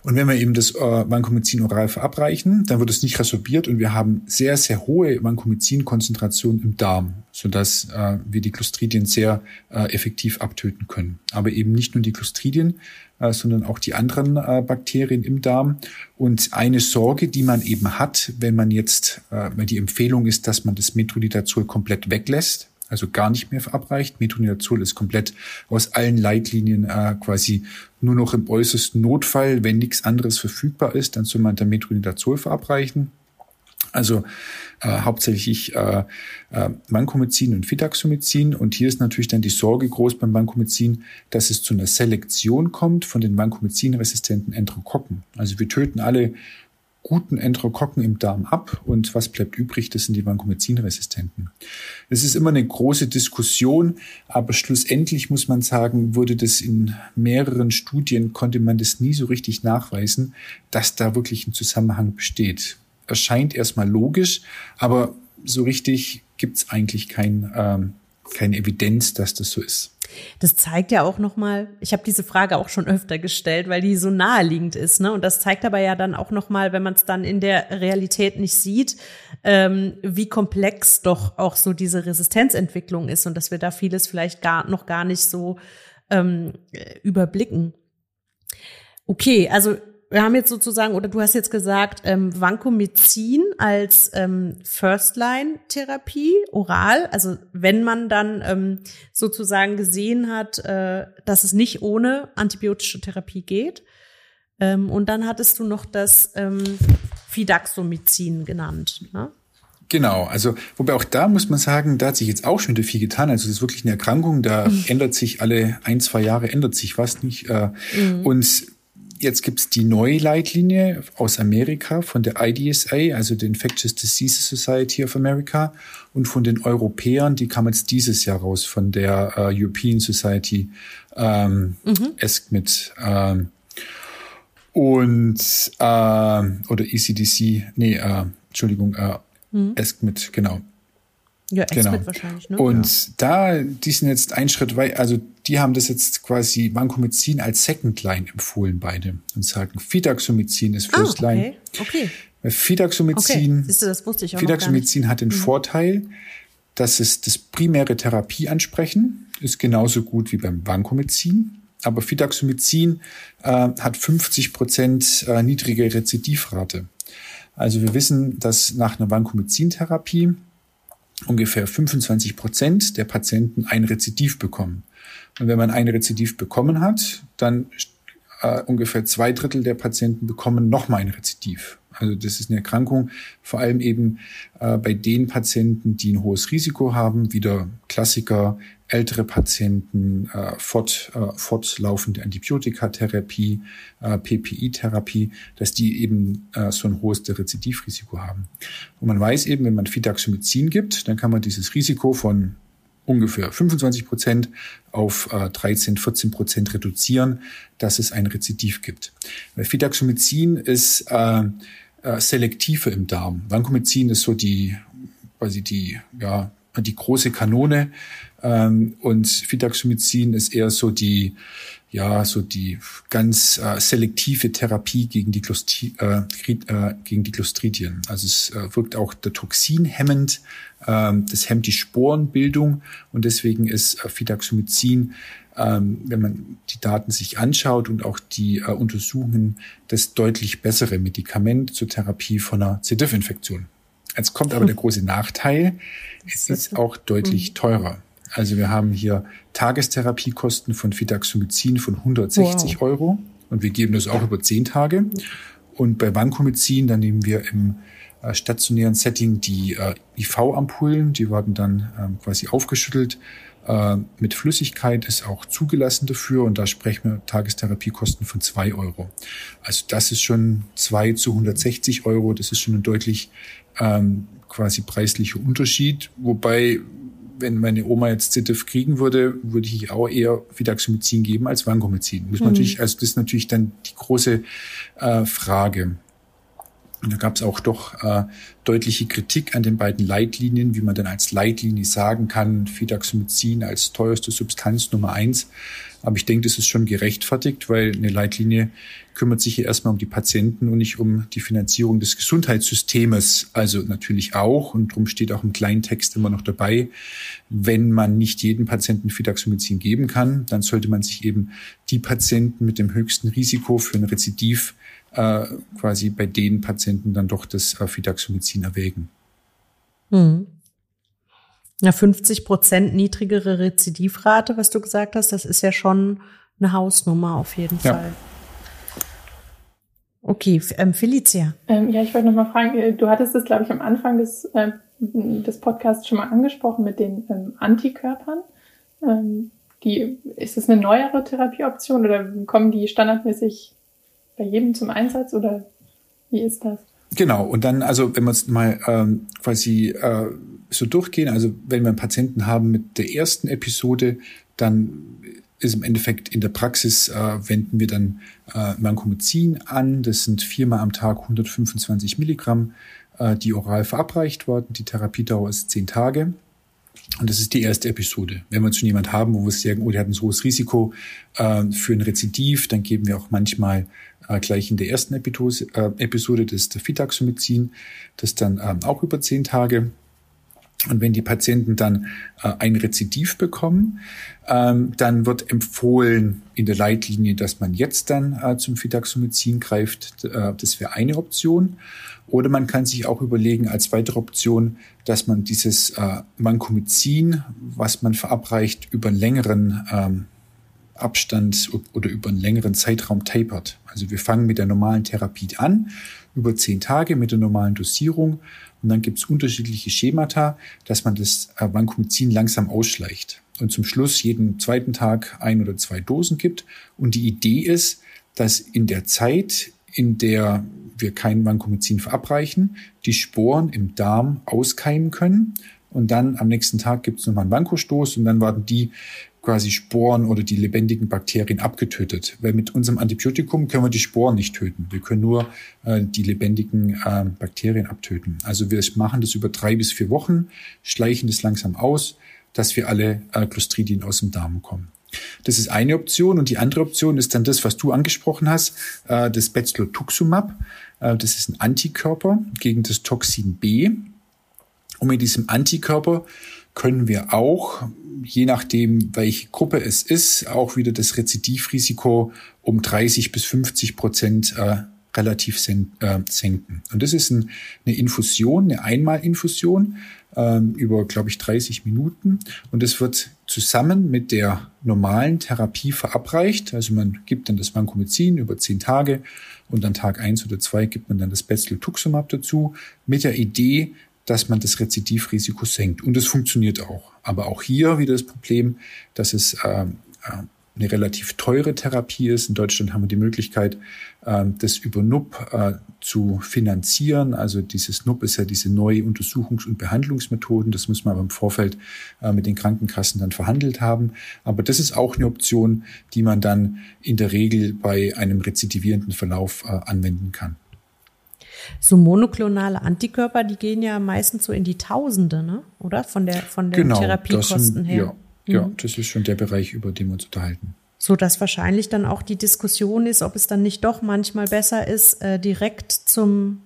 Und wenn wir eben das äh, Vancomycin oral verabreichen, dann wird es nicht resorbiert und wir haben sehr, sehr hohe Vancomycin-Konzentrationen im Darm, sodass äh, wir die Clostridien sehr äh, effektiv abtöten können. Aber eben nicht nur die Clostridien, äh, sondern auch die anderen äh, Bakterien im Darm. Und eine Sorge, die man eben hat, wenn man jetzt, äh, wenn die Empfehlung ist, dass man das Metronidazol komplett weglässt, also gar nicht mehr verabreicht. Metronidazol ist komplett aus allen Leitlinien äh, quasi nur noch im äußersten Notfall, wenn nichts anderes verfügbar ist, dann soll man dann Metronidazol verabreichen. Also äh, hauptsächlich äh, äh, Vancomycin und Fidaxomycin. Und hier ist natürlich dann die Sorge groß beim Vancomycin, dass es zu einer Selektion kommt von den Vancomycin-resistenten Enterokokken. Also wir töten alle guten Enterokokken im Darm ab und was bleibt übrig, das sind die Vancomycin-resistenten. Es ist immer eine große Diskussion, aber schlussendlich muss man sagen, wurde das in mehreren Studien, konnte man das nie so richtig nachweisen, dass da wirklich ein Zusammenhang besteht erscheint erstmal logisch, aber so richtig gibt's eigentlich kein, ähm, keine Evidenz, dass das so ist. Das zeigt ja auch nochmal, ich habe diese Frage auch schon öfter gestellt, weil die so naheliegend ist, ne? Und das zeigt aber ja dann auch nochmal, wenn man es dann in der Realität nicht sieht, ähm, wie komplex doch auch so diese Resistenzentwicklung ist und dass wir da vieles vielleicht gar noch gar nicht so ähm, überblicken. Okay, also wir haben jetzt sozusagen, oder du hast jetzt gesagt, ähm, Vancomycin als ähm, First-Line-Therapie, oral. Also wenn man dann ähm, sozusagen gesehen hat, äh, dass es nicht ohne antibiotische Therapie geht. Ähm, und dann hattest du noch das ähm, Fidaxomycin genannt. Ne? Genau, also wobei auch da muss man sagen, da hat sich jetzt auch schon wieder viel getan. Also das ist wirklich eine Erkrankung, da mhm. ändert sich alle ein, zwei Jahre ändert sich was nicht. Äh, mhm. Und Jetzt gibt's die neue Leitlinie aus Amerika von der IDSA, also der Infectious Diseases Society of America, und von den Europäern, die kam jetzt dieses Jahr raus von der uh, European Society ähm, mhm. ESCMID ähm, und äh, oder ECDC, nee, äh, Entschuldigung, äh, mhm. ESCMID, genau. Ja, genau. wahrscheinlich. Ne? Und ja. da, die sind jetzt einen Schritt weit, also die haben das jetzt quasi Vancomycin als Second Line empfohlen, beide. Und sagen, Fidaxomycin ist First ah, okay. Line. Okay. Weil Fidaxomycin, okay. du, das wusste ich auch Fidaxomycin hat den mhm. Vorteil, dass es das primäre Therapie ansprechen, ist genauso gut wie beim Vancomycin. Aber Fidaxomycin äh, hat 50 Prozent äh, niedrige Rezidivrate. Also wir wissen, dass nach einer Vancomycin-Therapie ungefähr 25 Prozent der Patienten ein Rezidiv bekommen. Und wenn man ein Rezidiv bekommen hat, dann äh, ungefähr zwei Drittel der Patienten bekommen nochmal ein Rezidiv. Also das ist eine Erkrankung, vor allem eben äh, bei den Patienten, die ein hohes Risiko haben, wieder Klassiker, ältere Patienten, äh, fort, äh, fortlaufende Antibiotikatherapie, äh, PPI-Therapie, dass die eben äh, so ein hohes Rezidivrisiko haben. Und man weiß eben, wenn man Fidaxomycin gibt, dann kann man dieses Risiko von ungefähr 25 Prozent auf äh, 13, 14 Prozent reduzieren, dass es ein Rezidiv gibt. Fidaxomycin ist äh, äh, selektiver im Darm. Vancomycin ist so die, quasi die, ja, die große Kanone ähm, und Fidaxomycin ist eher so die, ja, so die ganz äh, selektive Therapie gegen die, Clostri äh, äh, gegen die Clostridien. Also es äh, wirkt auch der Toxin hemmend, äh, das hemmt die Sporenbildung und deswegen ist äh, Fidaxomycin ähm, wenn man die Daten sich anschaut und auch die äh, Untersuchungen, das deutlich bessere Medikament zur Therapie von einer C. diff-Infektion. Jetzt kommt aber der große Nachteil, es ist auch deutlich teurer. Also wir haben hier Tagestherapiekosten von Fidaxomycin von 160 wow. Euro und wir geben das auch über zehn Tage. Und bei Vancomycin, da nehmen wir im äh, stationären Setting die äh, IV-Ampullen, die werden dann ähm, quasi aufgeschüttelt äh, mit Flüssigkeit ist auch zugelassen dafür und da sprechen wir Tagestherapiekosten von zwei Euro. Also das ist schon zwei zu 160 Euro, das ist schon ein deutlich ähm, quasi preislicher Unterschied, wobei wenn meine Oma jetzt ZDF kriegen würde, würde ich auch eher Fidaxomycin geben als Vancomycin. Muss man mhm. natürlich, also das ist natürlich dann die große äh, Frage. Und da gab es auch doch äh, deutliche Kritik an den beiden Leitlinien, wie man dann als Leitlinie sagen kann, Fidaxomycin als teuerste Substanz Nummer eins. Aber ich denke, das ist schon gerechtfertigt, weil eine Leitlinie kümmert sich hier erstmal um die Patienten und nicht um die Finanzierung des Gesundheitssystems. Also natürlich auch, und darum steht auch im kleinen Text immer noch dabei, wenn man nicht jedem Patienten Fidaxomycin geben kann, dann sollte man sich eben die Patienten mit dem höchsten Risiko für ein Rezidiv äh, quasi bei den Patienten dann doch das äh, Fidaxomycin erwägen. Hm. Ja, 50 Prozent niedrigere Rezidivrate, was du gesagt hast, das ist ja schon eine Hausnummer auf jeden ja. Fall. Okay, ähm, Felicia. Ähm, ja, ich wollte noch mal fragen, äh, du hattest es, glaube ich, am Anfang des, äh, des Podcasts schon mal angesprochen mit den ähm, Antikörpern. Ähm, die, ist es eine neuere Therapieoption oder kommen die standardmäßig bei jedem zum Einsatz oder wie ist das? Genau, und dann, also wenn wir es mal ähm, quasi äh, so durchgehen, also wenn wir einen Patienten haben mit der ersten Episode, dann ist im Endeffekt in der Praxis, äh, wenden wir dann äh, Vancomycin an. Das sind viermal am Tag 125 Milligramm, äh, die oral verabreicht worden. Die Therapiedauer ist zehn Tage. Und das ist die erste Episode. Wenn wir zu jemand haben, wo wir sagen, oh, der hat ein hohes Risiko äh, für ein Rezidiv, dann geben wir auch manchmal äh, gleich in der ersten Epidose, äh, Episode das Fitaxomycin, das dann ähm, auch über zehn Tage. Und wenn die Patienten dann äh, ein Rezidiv bekommen, ähm, dann wird empfohlen in der Leitlinie, dass man jetzt dann äh, zum Fidaxomycin greift. Äh, das wäre eine Option. Oder man kann sich auch überlegen als weitere Option, dass man dieses äh, Vancomycin, was man verabreicht, über einen längeren ähm, Abstand oder über einen längeren Zeitraum tapert. Also wir fangen mit der normalen Therapie an, über zehn Tage mit der normalen Dosierung und dann gibt es unterschiedliche Schemata, dass man das Vancomycin langsam ausschleicht und zum Schluss jeden zweiten Tag ein oder zwei Dosen gibt. Und die Idee ist, dass in der Zeit, in der wir kein Vancomycin verabreichen, die Sporen im Darm auskeimen können. Und dann am nächsten Tag gibt es nochmal einen Vankostoß und dann werden die quasi Sporen oder die lebendigen Bakterien abgetötet. Weil mit unserem Antibiotikum können wir die Sporen nicht töten. Wir können nur äh, die lebendigen äh, Bakterien abtöten. Also wir machen das über drei bis vier Wochen, schleichen das langsam aus, dass wir alle äh, Clostridien aus dem Darm kommen. Das ist eine Option und die andere Option ist dann das, was du angesprochen hast, äh, das Benzlotuximab. Äh, das ist ein Antikörper gegen das Toxin B. Und mit diesem Antikörper können wir auch je nachdem, welche Gruppe es ist, auch wieder das Rezidivrisiko um 30 bis 50 Prozent äh, relativ äh, senken. Und das ist ein, eine Infusion, eine Einmalinfusion ähm, über, glaube ich, 30 Minuten. Und das wird zusammen mit der normalen Therapie verabreicht. Also man gibt dann das Vancomycin über 10 Tage und an Tag eins oder zwei gibt man dann das Bezlotuximab dazu mit der Idee, dass man das Rezidivrisiko senkt. Und es funktioniert auch. Aber auch hier wieder das Problem, dass es äh, eine relativ teure Therapie ist. In Deutschland haben wir die Möglichkeit, äh, das über NUP äh, zu finanzieren. Also dieses NUP ist ja diese neue Untersuchungs- und Behandlungsmethoden. Das muss man aber im Vorfeld äh, mit den Krankenkassen dann verhandelt haben. Aber das ist auch eine Option, die man dann in der Regel bei einem rezidivierenden Verlauf äh, anwenden kann. So monoklonale Antikörper, die gehen ja meistens so in die Tausende, ne? oder? Von der von den genau, Therapiekosten sind, her. Ja, mhm. ja, das ist schon der Bereich, über den wir uns unterhalten. So dass wahrscheinlich dann auch die Diskussion ist, ob es dann nicht doch manchmal besser ist, äh, direkt zum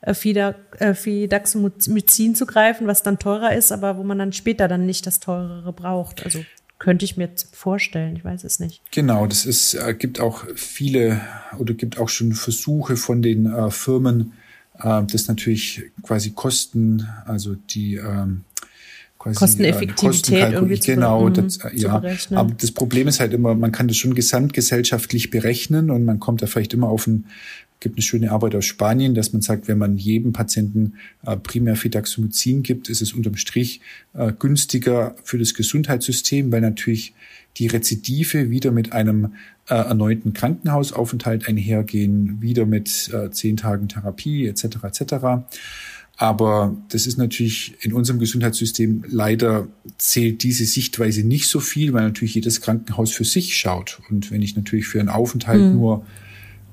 äh, Fidaxomycin zu greifen, was dann teurer ist, aber wo man dann später dann nicht das teurere braucht. Also könnte ich mir vorstellen, ich weiß es nicht. Genau, das ist, äh, gibt auch viele oder gibt auch schon Versuche von den äh, Firmen, äh, das natürlich quasi Kosten, also die ähm, quasi Kosteneffektivität äh, irgendwie zu, genau, mhm, das, äh, ja. Aber das Problem ist halt immer, man kann das schon gesamtgesellschaftlich berechnen und man kommt da vielleicht immer auf ein gibt eine schöne Arbeit aus Spanien, dass man sagt, wenn man jedem Patienten äh, primär Fidaxomycin gibt, ist es unterm Strich äh, günstiger für das Gesundheitssystem, weil natürlich die Rezidive wieder mit einem äh, erneuten Krankenhausaufenthalt einhergehen, wieder mit äh, zehn Tagen Therapie etc. etc. Aber das ist natürlich in unserem Gesundheitssystem leider zählt diese Sichtweise nicht so viel, weil natürlich jedes Krankenhaus für sich schaut. Und wenn ich natürlich für einen Aufenthalt mhm. nur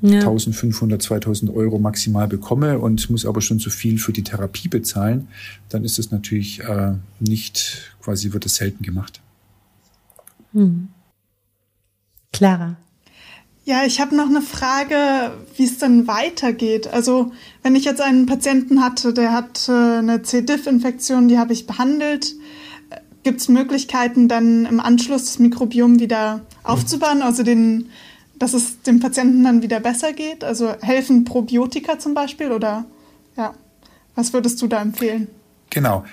ja. 1500, 2000 Euro maximal bekomme und muss aber schon so viel für die Therapie bezahlen, dann ist das natürlich äh, nicht, quasi wird das selten gemacht. Hm. Clara. Ja, ich habe noch eine Frage, wie es denn weitergeht. Also wenn ich jetzt einen Patienten hatte, der hat eine C. diff-Infektion, die habe ich behandelt, gibt es Möglichkeiten, dann im Anschluss das Mikrobiom wieder aufzubauen, also den, dass es dem Patienten dann wieder besser geht? Also helfen Probiotika zum Beispiel oder ja, was würdest du da empfehlen? Genau.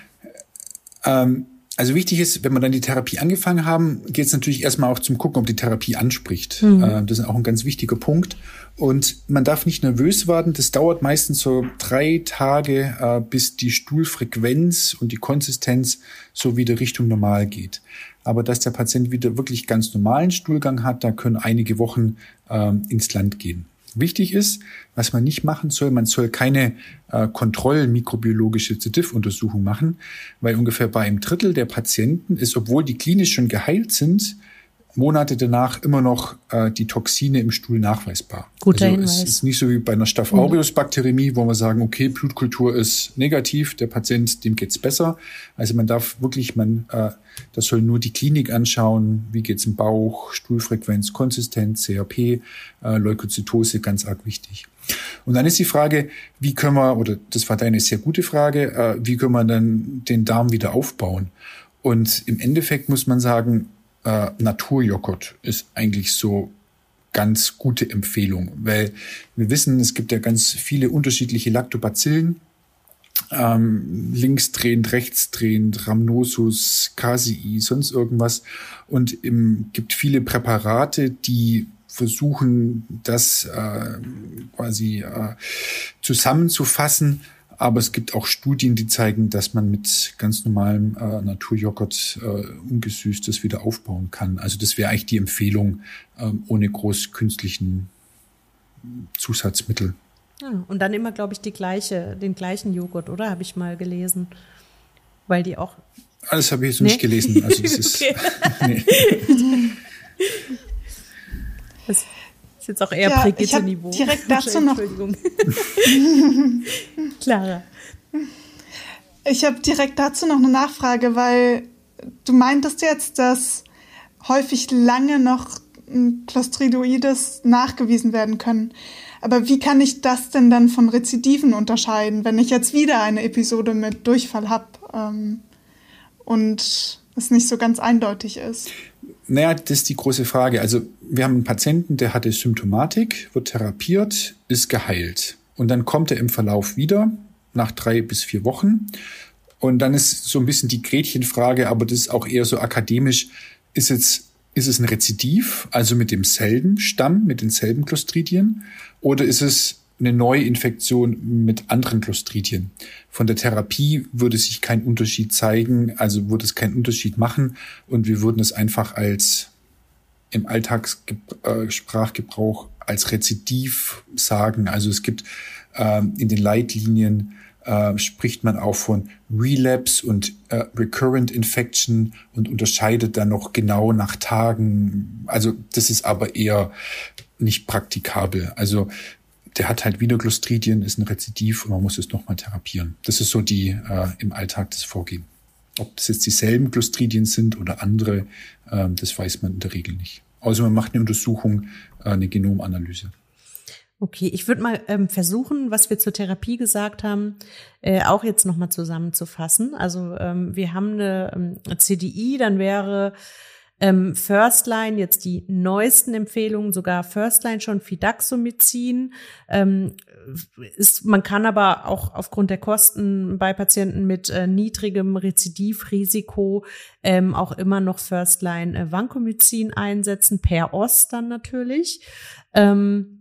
Ähm, also wichtig ist, wenn wir dann die Therapie angefangen haben, geht es natürlich erstmal auch zum Gucken, ob die Therapie anspricht. Mhm. Äh, das ist auch ein ganz wichtiger Punkt. Und man darf nicht nervös werden. Das dauert meistens so drei Tage, äh, bis die Stuhlfrequenz und die Konsistenz so wieder Richtung normal geht. Aber dass der Patient wieder wirklich ganz normalen Stuhlgang hat, da können einige Wochen äh, ins Land gehen. Wichtig ist, was man nicht machen soll, man soll keine äh, kontrollmikrobiologische ZIF-Untersuchung machen, weil ungefähr bei einem Drittel der Patienten ist, obwohl die klinisch schon geheilt sind, Monate danach immer noch äh, die Toxine im Stuhl nachweisbar. Guter also Hinweis. Es ist nicht so wie bei einer Staph aureus Bakteriämie, wo wir sagen, okay, Blutkultur ist negativ, der Patient, dem geht's besser. Also man darf wirklich, man, äh, das soll nur die Klinik anschauen, wie geht's im Bauch, Stuhlfrequenz, Konsistenz, CRP, äh, Leukozytose, ganz arg wichtig. Und dann ist die Frage, wie können wir, oder das war deine sehr gute Frage, äh, wie können wir dann den Darm wieder aufbauen? Und im Endeffekt muss man sagen, äh, Naturjoghurt ist eigentlich so ganz gute Empfehlung, weil wir wissen, es gibt ja ganz viele unterschiedliche Lactobacillen, ähm, linksdrehend, rechtsdrehend, Rhamnosus, Casei, sonst irgendwas. Und es gibt viele Präparate, die versuchen, das äh, quasi äh, zusammenzufassen aber es gibt auch Studien, die zeigen, dass man mit ganz normalem äh, Naturjoghurt äh, ungesüßtes wieder aufbauen kann. Also das wäre eigentlich die Empfehlung äh, ohne groß künstlichen Zusatzmittel. Ja, und dann immer, glaube ich, die gleiche, den gleichen Joghurt, oder? Habe ich mal gelesen. Weil die auch. Alles habe ich jetzt nee? nicht gelesen. Also das ist. nee. das ist jetzt auch eher ja, Brigitte-Niveau. Direkt dazu noch. Clara. Ich habe direkt dazu noch eine Nachfrage, weil du meintest jetzt, dass häufig lange noch Clostridoides nachgewiesen werden können. Aber wie kann ich das denn dann von Rezidiven unterscheiden, wenn ich jetzt wieder eine Episode mit Durchfall habe ähm, und es nicht so ganz eindeutig ist? Naja, das ist die große Frage. Also wir haben einen Patienten, der hatte Symptomatik, wird therapiert, ist geheilt. Und dann kommt er im Verlauf wieder nach drei bis vier Wochen. Und dann ist so ein bisschen die Gretchenfrage, aber das ist auch eher so akademisch, ist jetzt, ist es ein Rezidiv, also mit demselben Stamm, mit denselben Clostridien, oder ist es eine Neuinfektion mit anderen Clostridien. Von der Therapie würde sich kein Unterschied zeigen, also würde es keinen Unterschied machen und wir würden es einfach als im Alltagssprachgebrauch als Rezidiv sagen. Also es gibt äh, in den Leitlinien äh, spricht man auch von Relapse und äh, Recurrent Infection und unterscheidet dann noch genau nach Tagen. Also das ist aber eher nicht praktikabel. Also der hat halt wieder Clostridien, ist ein Rezidiv und man muss es nochmal therapieren. Das ist so die äh, im Alltag das Vorgehen. Ob das jetzt dieselben Clostridien sind oder andere, äh, das weiß man in der Regel nicht. Außer man macht eine Untersuchung, äh, eine Genomanalyse. Okay, ich würde mal ähm, versuchen, was wir zur Therapie gesagt haben, äh, auch jetzt nochmal zusammenzufassen. Also ähm, wir haben eine ähm, CDI, dann wäre ähm, First Line jetzt die neuesten Empfehlungen, sogar First Line schon Fidaxomycin. Ähm, ist, man kann aber auch aufgrund der Kosten bei Patienten mit äh, niedrigem Rezidivrisiko ähm, auch immer noch First Line äh, Vancomycin einsetzen, per OS dann natürlich. Ähm,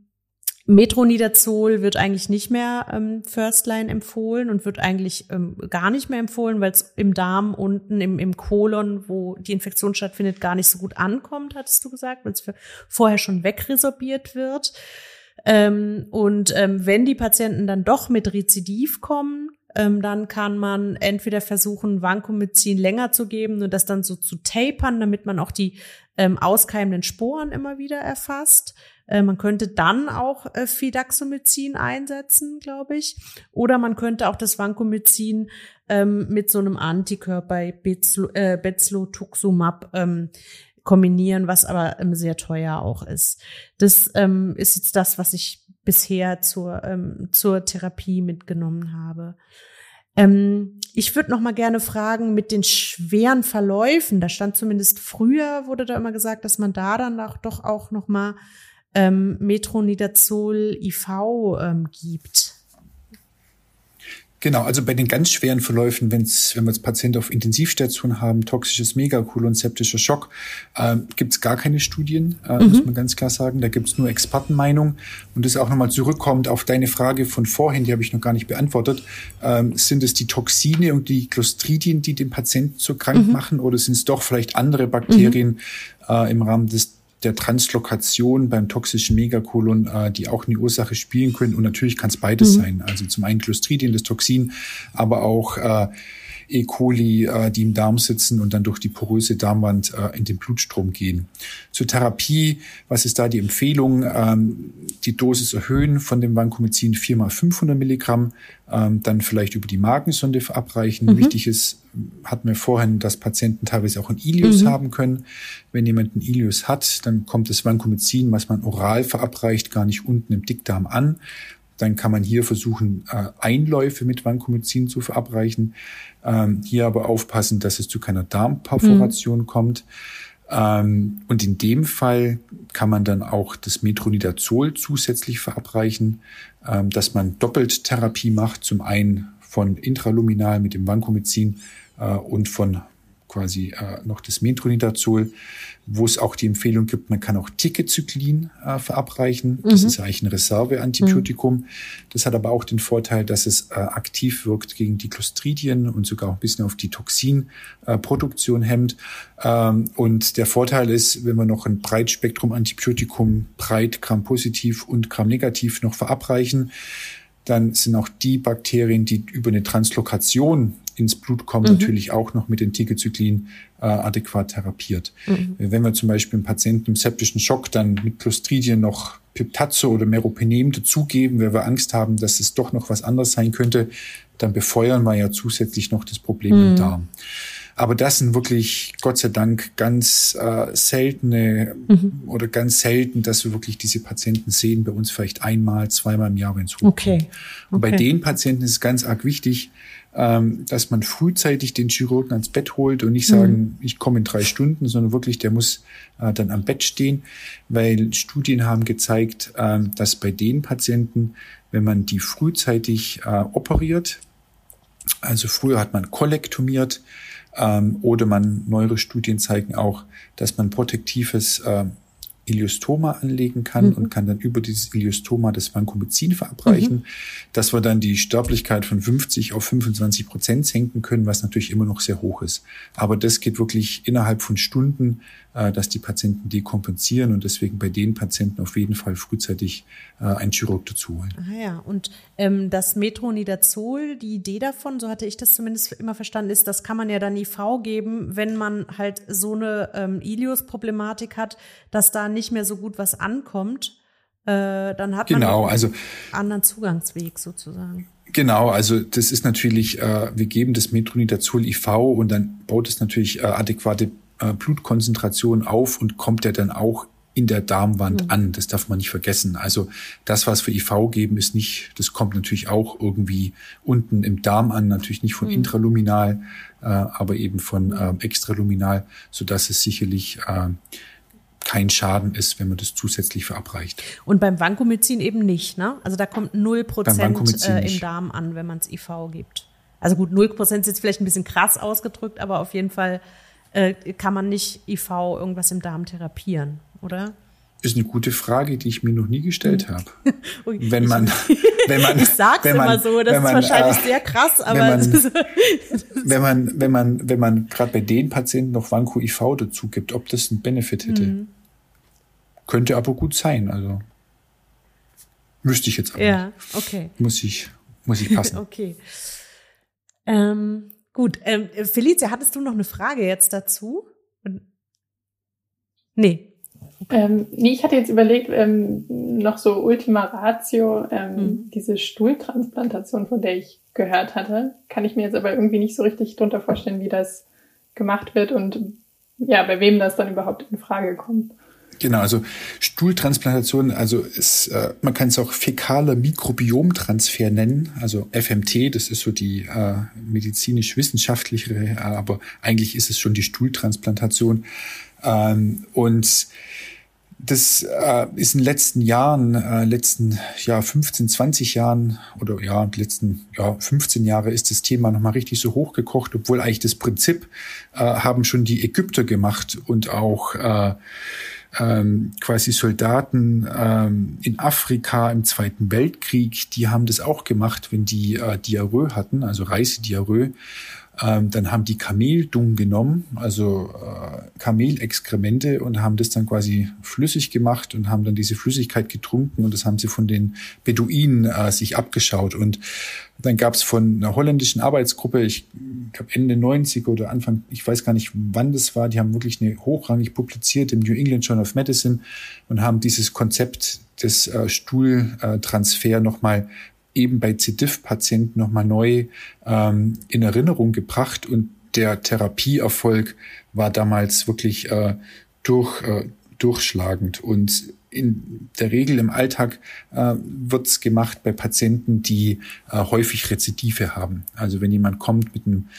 Metronidazol wird eigentlich nicht mehr ähm, First Line empfohlen und wird eigentlich ähm, gar nicht mehr empfohlen, weil es im Darm unten im, im Kolon, wo die Infektion stattfindet, gar nicht so gut ankommt, hattest du gesagt, weil es vorher schon wegresorbiert wird. Ähm, und ähm, wenn die Patienten dann doch mit Rezidiv kommen, ähm, dann kann man entweder versuchen, Vancomycin länger zu geben und das dann so zu tapern, damit man auch die ähm, auskeimenden Sporen immer wieder erfasst. Äh, man könnte dann auch äh, Fidaxomycin einsetzen, glaube ich. Oder man könnte auch das Vancomycin ähm, mit so einem Antikörper Bezlo, äh, ähm, kombinieren, was aber ähm, sehr teuer auch ist. Das ist jetzt das, was ich bisher zur, zur Therapie mitgenommen habe. Ähm, ich würde noch mal gerne fragen mit den schweren Verläufen. Da stand zumindest früher wurde da immer gesagt, dass man da dann auch doch auch noch mal ähm, Metronidazol IV ähm, gibt. Genau, also bei den ganz schweren Verläufen, wenn's, wenn wir jetzt Patienten auf Intensivstation haben, toxisches Megakolon, septischer Schock, äh, gibt es gar keine Studien, äh, mhm. muss man ganz klar sagen. Da gibt es nur Expertenmeinung. Und das auch nochmal zurückkommt auf deine Frage von vorhin, die habe ich noch gar nicht beantwortet. Ähm, sind es die Toxine und die Clostridien, die den Patienten so krank mhm. machen, oder sind es doch vielleicht andere Bakterien mhm. äh, im Rahmen des der Translokation beim toxischen Megakolon, äh, die auch eine Ursache spielen können. Und natürlich kann es beides mhm. sein. Also zum einen Clostridien, das Toxin, aber auch äh, E. coli, äh, die im Darm sitzen und dann durch die poröse Darmwand äh, in den Blutstrom gehen. Zur Therapie, was ist da die Empfehlung? Ähm, die Dosis erhöhen von dem Vancomycin 4 mal 500 Milligramm, ähm, dann vielleicht über die Magensonde verabreichen. Mhm. Wichtig ist, hatten wir vorhin, dass Patienten teilweise auch ein Ilius mhm. haben können. Wenn jemand ein Ilius hat, dann kommt das Vancomycin, was man oral verabreicht, gar nicht unten im Dickdarm an. Dann kann man hier versuchen, äh, Einläufe mit Vancomycin zu verabreichen. Ähm, hier aber aufpassen, dass es zu keiner Darmperforation mhm. kommt. Ähm, und in dem Fall kann man dann auch das Metronidazol zusätzlich verabreichen, ähm, dass man doppelt Therapie macht. Zum einen von intraluminal mit dem Vancomycin äh, und von quasi äh, noch das Metronidazol, wo es auch die Empfehlung gibt, man kann auch Ticketzyklin äh, verabreichen. Das mhm. ist eigentlich ein Reserveantibiotikum. Mhm. Das hat aber auch den Vorteil, dass es äh, aktiv wirkt gegen die Clostridien und sogar auch ein bisschen auf die Toxinproduktion äh, hemmt. Ähm, und der Vorteil ist, wenn wir noch ein Breitspektrum-Antibiotikum breit Gram-positiv und Gram-negativ noch verabreichen, dann sind auch die Bakterien, die über eine Translokation ins Blut kommen, mhm. natürlich auch noch mit den Tigezyklin äh, adäquat therapiert. Mhm. Wenn wir zum Beispiel einem Patienten im septischen Schock dann mit Clostridien noch Piptazo oder Meropenem dazugeben, weil wir Angst haben, dass es doch noch was anderes sein könnte, dann befeuern wir ja zusätzlich noch das Problem mhm. im Darm. Aber das sind wirklich, Gott sei Dank, ganz äh, seltene mhm. oder ganz selten, dass wir wirklich diese Patienten sehen. Bei uns vielleicht einmal, zweimal im Jahr, wenn es hochkommt. Okay. okay. Und bei den Patienten ist es ganz arg wichtig, ähm, dass man frühzeitig den Chirurgen ans Bett holt und nicht sagen, mhm. ich komme in drei Stunden, sondern wirklich, der muss äh, dann am Bett stehen, weil Studien haben gezeigt, äh, dass bei den Patienten, wenn man die frühzeitig äh, operiert, also früher hat man kollektomiert, ähm, oder man neuere Studien zeigen auch, dass man protektives äh, Iliostoma anlegen kann mhm. und kann dann über dieses Iliostoma das Vancomycin verabreichen, mhm. dass wir dann die Sterblichkeit von 50 auf 25 Prozent senken können, was natürlich immer noch sehr hoch ist. Aber das geht wirklich innerhalb von Stunden, dass die Patienten dekompensieren und deswegen bei den Patienten auf jeden Fall frühzeitig äh, einen Chirurg dazu holen. Ah ja, und ähm, das Metronidazol, die Idee davon, so hatte ich das zumindest immer verstanden, ist, das kann man ja dann IV geben, wenn man halt so eine ähm, Ilios-Problematik hat, dass da nicht mehr so gut was ankommt. Äh, dann hat genau, man also, einen anderen Zugangsweg sozusagen. Genau, also das ist natürlich, äh, wir geben das Metronidazol IV und dann baut es natürlich äh, adäquate äh, Blutkonzentration auf und kommt ja dann auch in der Darmwand mhm. an. Das darf man nicht vergessen. Also das, was wir IV geben, ist nicht, das kommt natürlich auch irgendwie unten im Darm an, natürlich nicht von mhm. intraluminal, äh, aber eben von äh, extraluminal, so dass es sicherlich äh, kein Schaden ist, wenn man das zusätzlich verabreicht. Und beim Vancomycin eben nicht, ne? Also da kommt 0% äh, im Darm an, wenn man es IV gibt. Also gut, 0% ist jetzt vielleicht ein bisschen krass ausgedrückt, aber auf jeden Fall äh, kann man nicht IV irgendwas im Darm therapieren oder? Ist eine gute Frage, die ich mir noch nie gestellt hm. habe. wenn man, wenn man, ich sag's wenn man, immer so, das ist man, wahrscheinlich äh, sehr krass, aber wenn man, wenn man, wenn man, wenn man gerade bei den Patienten noch Vanco IV dazu gibt, ob das einen Benefit hätte, mhm. könnte aber gut sein. Also müsste ich jetzt aber. Ja, okay. Muss ich, muss ich passen. okay. Ähm, gut, ähm, Felicia, hattest du noch eine Frage jetzt dazu? Nee, ähm, nee, ich hatte jetzt überlegt, ähm, noch so Ultima Ratio, ähm, mhm. diese Stuhltransplantation, von der ich gehört hatte, kann ich mir jetzt aber irgendwie nicht so richtig drunter vorstellen, wie das gemacht wird und ja, bei wem das dann überhaupt in Frage kommt. Genau, also Stuhltransplantation, also ist, äh, man kann es auch fäkaler Mikrobiomtransfer nennen, also FMT, das ist so die äh, medizinisch-wissenschaftlichere, aber eigentlich ist es schon die Stuhltransplantation. Ähm, und Das äh, ist in den letzten Jahren, äh, letzten ja 15, 20 Jahren oder ja letzten ja 15 Jahre ist das Thema nochmal richtig so hochgekocht, obwohl eigentlich das Prinzip äh, haben schon die Ägypter gemacht und auch äh, ähm, quasi Soldaten ähm, in Afrika im Zweiten Weltkrieg, die haben das auch gemacht, wenn die äh, Diarrhoe hatten, also Reisediarrhoe. Ähm, dann haben die Kameldung genommen, also äh, Kamelexkremente und haben das dann quasi flüssig gemacht und haben dann diese Flüssigkeit getrunken und das haben sie von den Beduinen äh, sich abgeschaut. Und dann gab es von einer holländischen Arbeitsgruppe, ich glaube Ende 90 oder Anfang, ich weiß gar nicht, wann das war, die haben wirklich eine hochrangig publiziert im New England Journal of Medicine und haben dieses Konzept des äh, Stuhltransfer nochmal eben bei C. diff-Patienten nochmal neu ähm, in Erinnerung gebracht und der Therapieerfolg war damals wirklich äh, durch, äh, durchschlagend. Und in der Regel im Alltag äh, wird gemacht bei Patienten, die äh, häufig Rezidive haben. Also wenn jemand kommt mit einem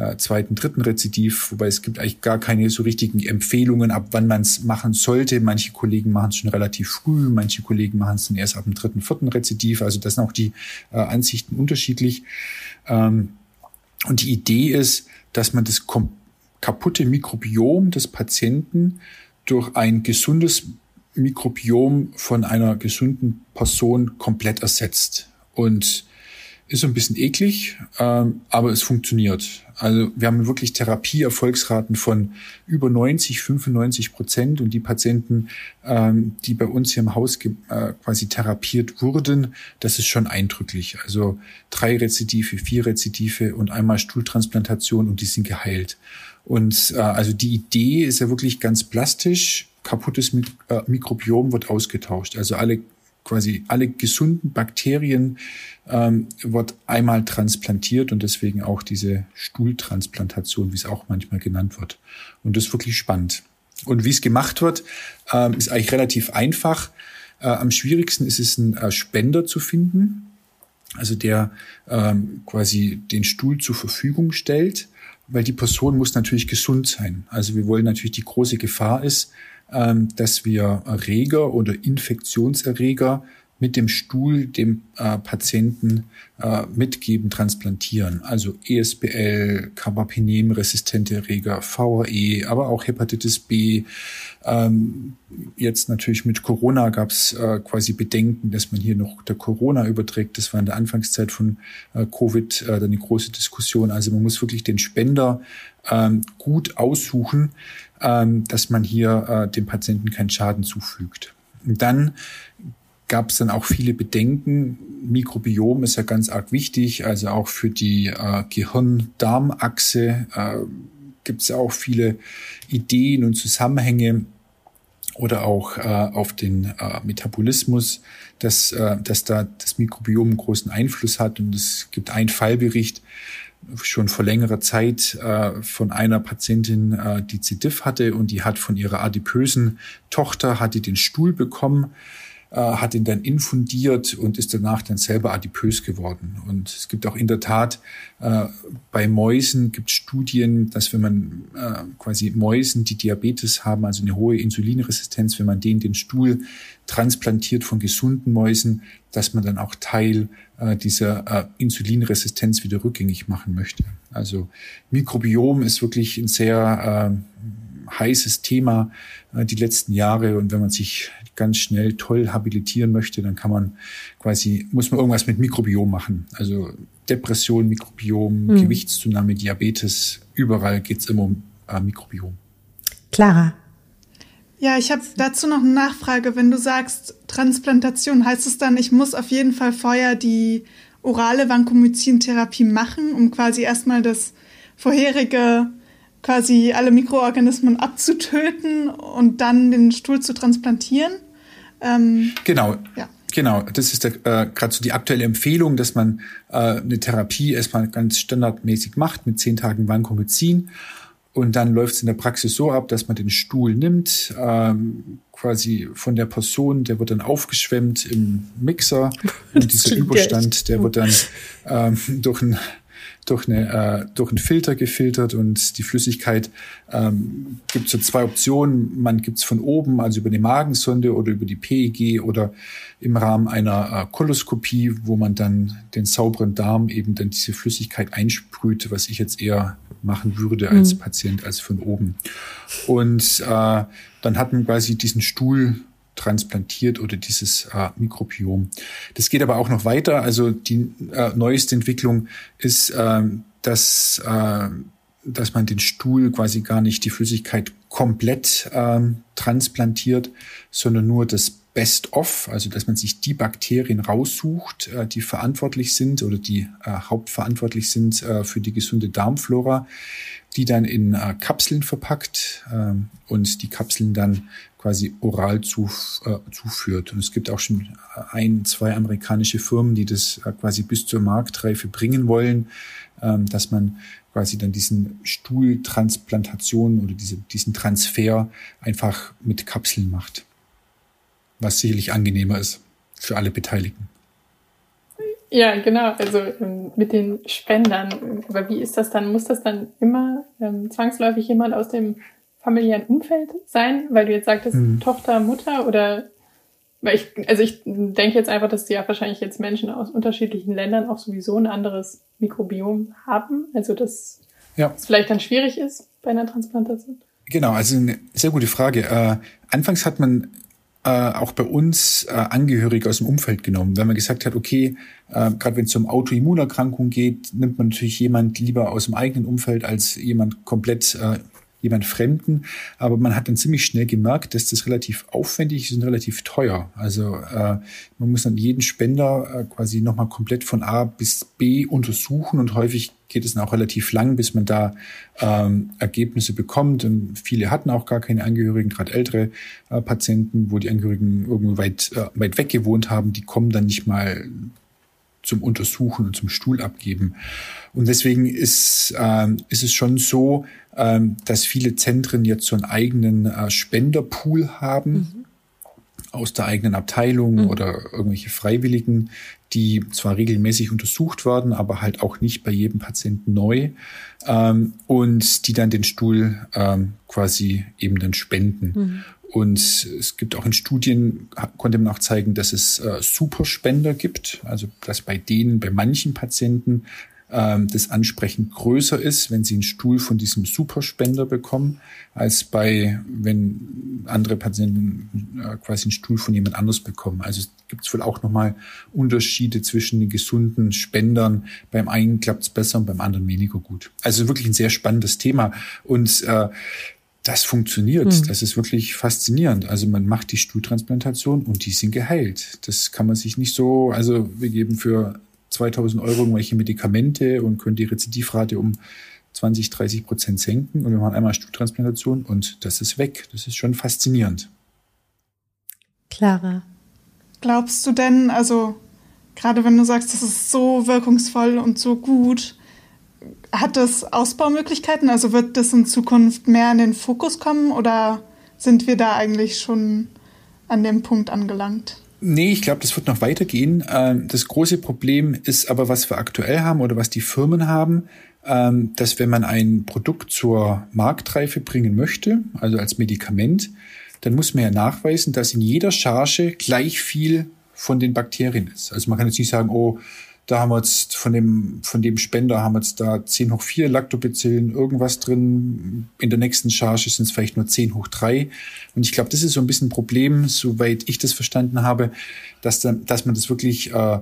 äh, zweiten, dritten Rezidiv, wobei es gibt eigentlich gar keine so richtigen Empfehlungen, ab wann man es machen sollte. Manche Kollegen machen es schon relativ früh, manche Kollegen machen es dann erst ab dem dritten, vierten Rezidiv. Also das sind auch die äh, Ansichten unterschiedlich. Ähm, und die Idee ist, dass man das kaputte Mikrobiom des Patienten durch ein gesundes Mikrobiom von einer gesunden Person komplett ersetzt. Und ist so ein bisschen eklig, ähm, aber es funktioniert. Also wir haben wirklich Therapieerfolgsraten von über 90, 95 Prozent und die Patienten, ähm, die bei uns hier im Haus äh, quasi therapiert wurden, das ist schon eindrücklich. Also drei Rezidive, vier Rezidive und einmal Stuhltransplantation und die sind geheilt. Und äh, also die Idee ist ja wirklich ganz plastisch. Kaputtes äh, Mikrobiom wird ausgetauscht. Also alle quasi alle gesunden Bakterien ähm, wird einmal transplantiert und deswegen auch diese Stuhltransplantation, wie es auch manchmal genannt wird. Und das ist wirklich spannend. Und wie es gemacht wird, ähm, ist eigentlich relativ einfach. Äh, am schwierigsten ist es, einen äh, Spender zu finden, also der ähm, quasi den Stuhl zur Verfügung stellt, weil die Person muss natürlich gesund sein. Also wir wollen natürlich, die große Gefahr ist, dass wir Erreger oder Infektionserreger mit dem Stuhl dem äh, Patienten äh, mitgeben, transplantieren. Also ESBL, Carbapenem-resistente Erreger, VRE, aber auch Hepatitis B. Ähm, jetzt natürlich mit Corona gab es äh, quasi Bedenken, dass man hier noch der Corona überträgt. Das war in der Anfangszeit von äh, Covid äh, eine große Diskussion. Also man muss wirklich den Spender ähm, gut aussuchen, ähm, dass man hier äh, dem Patienten keinen Schaden zufügt. Und dann gab es dann auch viele Bedenken. Mikrobiom ist ja ganz arg wichtig, also auch für die äh, Gehirn-Darm-Achse äh, gibt es ja auch viele Ideen und Zusammenhänge oder auch äh, auf den äh, Metabolismus, dass, äh, dass da das Mikrobiom einen großen Einfluss hat. Und es gibt einen Fallbericht schon vor längerer Zeit äh, von einer Patientin, äh, die C. diff hatte und die hat von ihrer adipösen Tochter, hat die den Stuhl bekommen hat ihn dann infundiert und ist danach dann selber adipös geworden. Und es gibt auch in der Tat äh, bei Mäusen gibt Studien, dass wenn man äh, quasi Mäusen, die Diabetes haben, also eine hohe Insulinresistenz, wenn man denen den Stuhl transplantiert von gesunden Mäusen, dass man dann auch Teil äh, dieser äh, Insulinresistenz wieder rückgängig machen möchte. Also Mikrobiom ist wirklich ein sehr äh, heißes Thema äh, die letzten Jahre und wenn man sich ganz schnell toll habilitieren möchte, dann kann man quasi, muss man irgendwas mit Mikrobiom machen. Also Depression, Mikrobiom, hm. Gewichtszunahme, Diabetes, überall geht es immer um äh, Mikrobiom. Clara. Ja, ich habe dazu noch eine Nachfrage. Wenn du sagst Transplantation, heißt es dann, ich muss auf jeden Fall vorher die orale Vancomycin-Therapie machen, um quasi erstmal das vorherige quasi alle Mikroorganismen abzutöten und dann den Stuhl zu transplantieren? Ähm, genau. Ja. Genau, das ist äh, gerade so die aktuelle Empfehlung, dass man äh, eine Therapie erstmal ganz standardmäßig macht mit zehn Tagen Vancomycin. Und dann läuft es in der Praxis so ab, dass man den Stuhl nimmt, ähm, quasi von der Person, der wird dann aufgeschwemmt im Mixer. Und dieser Überstand, der wird dann ähm, durch ein durch, eine, äh, durch einen Filter gefiltert und die Flüssigkeit ähm, gibt so zwei Optionen. Man gibt es von oben, also über die Magensonde oder über die PEG oder im Rahmen einer äh, Koloskopie, wo man dann den sauberen Darm eben dann diese Flüssigkeit einsprüht, was ich jetzt eher machen würde als mhm. Patient als von oben. Und äh, dann hat man quasi diesen Stuhl transplantiert oder dieses äh, Mikrobiom. Das geht aber auch noch weiter. Also die äh, neueste Entwicklung ist, äh, dass, äh, dass man den Stuhl quasi gar nicht die Flüssigkeit komplett äh, transplantiert, sondern nur das Best-of, also dass man sich die Bakterien raussucht, äh, die verantwortlich sind oder die äh, hauptverantwortlich sind äh, für die gesunde Darmflora, die dann in äh, Kapseln verpackt ähm, und die Kapseln dann quasi oral zuf, äh, zuführt. Und es gibt auch schon ein, zwei amerikanische Firmen, die das äh, quasi bis zur Marktreife bringen wollen, ähm, dass man quasi dann diesen Stuhltransplantation oder diese, diesen Transfer einfach mit Kapseln macht. Was sicherlich angenehmer ist für alle Beteiligten. Ja, genau. Also ähm, mit den Spendern. Aber wie ist das dann? Muss das dann immer ähm, zwangsläufig jemand aus dem familiären Umfeld sein? Weil du jetzt sagtest, mhm. Tochter, Mutter oder weil ich, also ich denke jetzt einfach, dass die ja wahrscheinlich jetzt Menschen aus unterschiedlichen Ländern auch sowieso ein anderes Mikrobiom haben. Also dass ja. es vielleicht dann schwierig ist bei einer Transplantation. Genau, also eine sehr gute Frage. Äh, anfangs hat man äh, auch bei uns äh, Angehörige aus dem Umfeld genommen. Wenn man gesagt hat, okay, äh, gerade wenn es um Autoimmunerkrankung geht, nimmt man natürlich jemand lieber aus dem eigenen Umfeld als jemand komplett äh, jemand Fremden. Aber man hat dann ziemlich schnell gemerkt, dass das relativ aufwendig ist und relativ teuer. Also äh, man muss dann jeden Spender äh, quasi nochmal komplett von A bis B untersuchen und häufig geht es dann auch relativ lang, bis man da ähm, Ergebnisse bekommt. Und viele hatten auch gar keine Angehörigen, gerade ältere äh, Patienten, wo die Angehörigen irgendwo weit, äh, weit weg gewohnt haben, die kommen dann nicht mal zum Untersuchen und zum Stuhl abgeben. Und deswegen ist, ähm, ist es schon so, ähm, dass viele Zentren jetzt so einen eigenen äh, Spenderpool haben. Mhm. aus der eigenen Abteilung mhm. oder irgendwelche Freiwilligen, die zwar regelmäßig untersucht werden, aber halt auch nicht bei jedem Patienten neu ähm, und die dann den Stuhl ähm, quasi eben dann spenden. Mhm. Und es gibt auch in Studien, konnte man auch zeigen, dass es äh, Superspender gibt, also dass bei denen, bei manchen Patienten ähm, das ansprechend größer ist, wenn sie einen Stuhl von diesem Superspender bekommen, als bei, wenn andere Patienten äh, quasi einen Stuhl von jemand anders bekommen. Also gibt es wohl auch nochmal Unterschiede zwischen den gesunden Spendern. Beim einen klappt es besser und beim anderen weniger gut. Also wirklich ein sehr spannendes Thema. Und äh, das funktioniert. Mhm. Das ist wirklich faszinierend. Also man macht die Stuhltransplantation und die sind geheilt. Das kann man sich nicht so, also wir geben für 2000 Euro irgendwelche Medikamente und können die Rezidivrate um 20, 30 Prozent senken und wir machen einmal Stuhltransplantation und das ist weg. Das ist schon faszinierend. Clara. Glaubst du denn, also gerade wenn du sagst, das ist so wirkungsvoll und so gut, hat das Ausbaumöglichkeiten? Also wird das in Zukunft mehr in den Fokus kommen oder sind wir da eigentlich schon an dem Punkt angelangt? Nee, ich glaube, das wird noch weitergehen. Ähm, das große Problem ist aber, was wir aktuell haben oder was die Firmen haben, ähm, dass wenn man ein Produkt zur Marktreife bringen möchte, also als Medikament, dann muss man ja nachweisen, dass in jeder Charge gleich viel von den Bakterien ist. Also man kann jetzt nicht sagen, oh, da haben wir jetzt von dem, von dem Spender haben wir jetzt da 10 hoch 4 Lactobacillen irgendwas drin. In der nächsten Charge sind es vielleicht nur 10 hoch 3. Und ich glaube, das ist so ein bisschen ein Problem, soweit ich das verstanden habe, dass, dann, dass man das wirklich äh,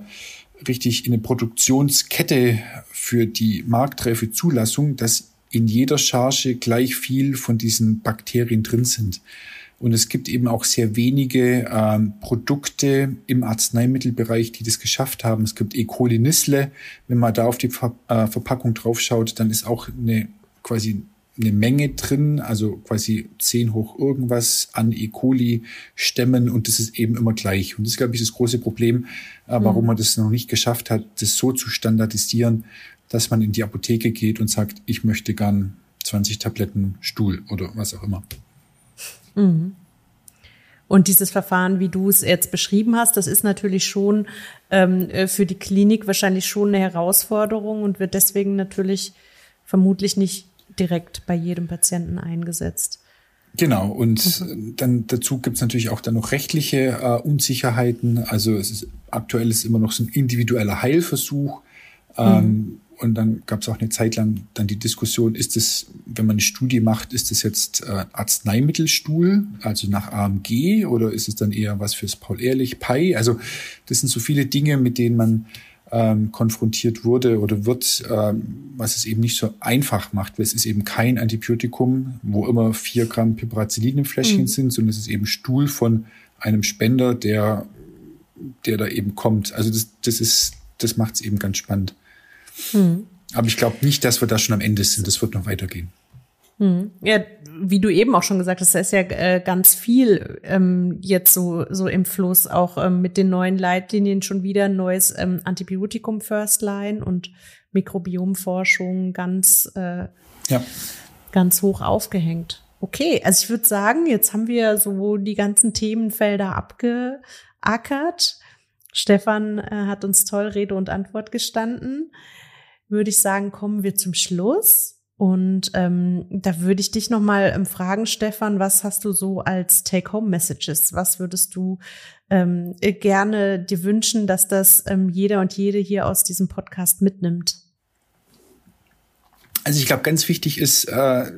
richtig in eine Produktionskette für die marktreife Zulassung, dass in jeder Charge gleich viel von diesen Bakterien drin sind. Und es gibt eben auch sehr wenige ähm, Produkte im Arzneimittelbereich, die das geschafft haben. Es gibt E. coli Nissle. Wenn man da auf die Ver äh, Verpackung draufschaut, dann ist auch eine quasi eine Menge drin, also quasi 10 hoch irgendwas an E. coli Stämmen und das ist eben immer gleich. Und das ist, glaube ich, das große Problem, äh, warum mhm. man das noch nicht geschafft hat, das so zu standardisieren, dass man in die Apotheke geht und sagt, ich möchte gern 20 Tabletten Stuhl oder was auch immer. Mhm. Und dieses Verfahren, wie du es jetzt beschrieben hast, das ist natürlich schon ähm, äh, für die Klinik wahrscheinlich schon eine Herausforderung und wird deswegen natürlich vermutlich nicht direkt bei jedem Patienten eingesetzt. Genau, und mhm. dann dazu gibt es natürlich auch dann noch rechtliche äh, Unsicherheiten. Also es ist aktuell ist immer noch so ein individueller Heilversuch. Ähm, mhm. Und dann gab es auch eine Zeit lang dann die Diskussion, ist es, wenn man eine Studie macht, ist es jetzt äh, Arzneimittelstuhl, also nach AMG, oder ist es dann eher was fürs Paul-Ehrlich, PI? Also das sind so viele Dinge, mit denen man ähm, konfrontiert wurde oder wird, ähm, was es eben nicht so einfach macht, weil es ist eben kein Antibiotikum, wo immer vier Gramm Piperacillin im Fläschchen mhm. sind, sondern es ist eben Stuhl von einem Spender, der, der da eben kommt. Also das, das ist, das macht es eben ganz spannend. Mhm. Aber ich glaube nicht, dass wir da schon am Ende sind. Das wird noch weitergehen. Hm. Ja, wie du eben auch schon gesagt hast, da ist ja äh, ganz viel ähm, jetzt so so im Fluss, auch ähm, mit den neuen Leitlinien schon wieder ein neues ähm, Antibiotikum First Line und Mikrobiomforschung ganz äh, ja. ganz hoch aufgehängt. Okay, also ich würde sagen, jetzt haben wir so die ganzen Themenfelder abgeackert. Stefan äh, hat uns toll Rede und Antwort gestanden. Würde ich sagen, kommen wir zum Schluss. Und ähm, da würde ich dich nochmal ähm, fragen, Stefan, was hast du so als Take-Home-Messages? Was würdest du ähm, gerne dir wünschen, dass das ähm, jeder und jede hier aus diesem Podcast mitnimmt? Also ich glaube, ganz wichtig ist, äh,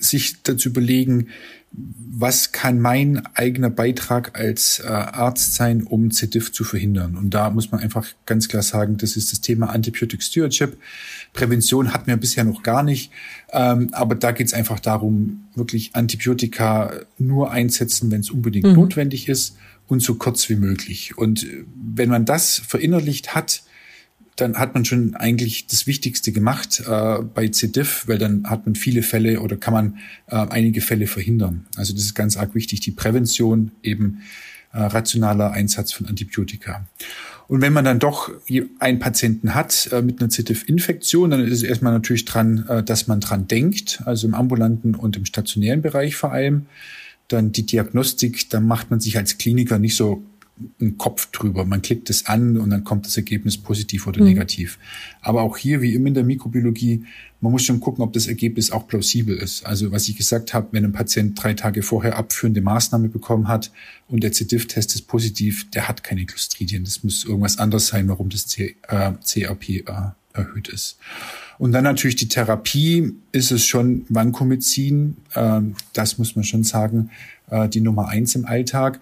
sich dazu überlegen, was kann mein eigener Beitrag als äh, Arzt sein, um ZDIF zu verhindern? Und da muss man einfach ganz klar sagen, das ist das Thema Antibiotic Stewardship. Prävention hatten wir bisher noch gar nicht, ähm, aber da geht es einfach darum, wirklich Antibiotika nur einsetzen, wenn es unbedingt mhm. notwendig ist und so kurz wie möglich. Und äh, wenn man das verinnerlicht hat, dann hat man schon eigentlich das Wichtigste gemacht äh, bei CDIF, weil dann hat man viele Fälle oder kann man äh, einige Fälle verhindern. Also das ist ganz arg wichtig, die Prävention, eben äh, rationaler Einsatz von Antibiotika. Und wenn man dann doch einen Patienten hat äh, mit einer CTIF-Infektion, dann ist es erstmal natürlich dran, äh, dass man dran denkt, also im ambulanten und im stationären Bereich vor allem. Dann die Diagnostik, da macht man sich als Kliniker nicht so einen Kopf drüber. Man klickt es an und dann kommt das Ergebnis positiv oder mhm. negativ. Aber auch hier, wie immer in der Mikrobiologie, man muss schon gucken, ob das Ergebnis auch plausibel ist. Also was ich gesagt habe, wenn ein Patient drei Tage vorher abführende Maßnahme bekommen hat und der C-Diff-Test ist positiv, der hat keine Clostridien. Das muss irgendwas anderes sein, warum das C, äh, CRP äh, erhöht ist. Und dann natürlich die Therapie ist es schon Vancomycin. Äh, das muss man schon sagen, äh, die Nummer eins im Alltag.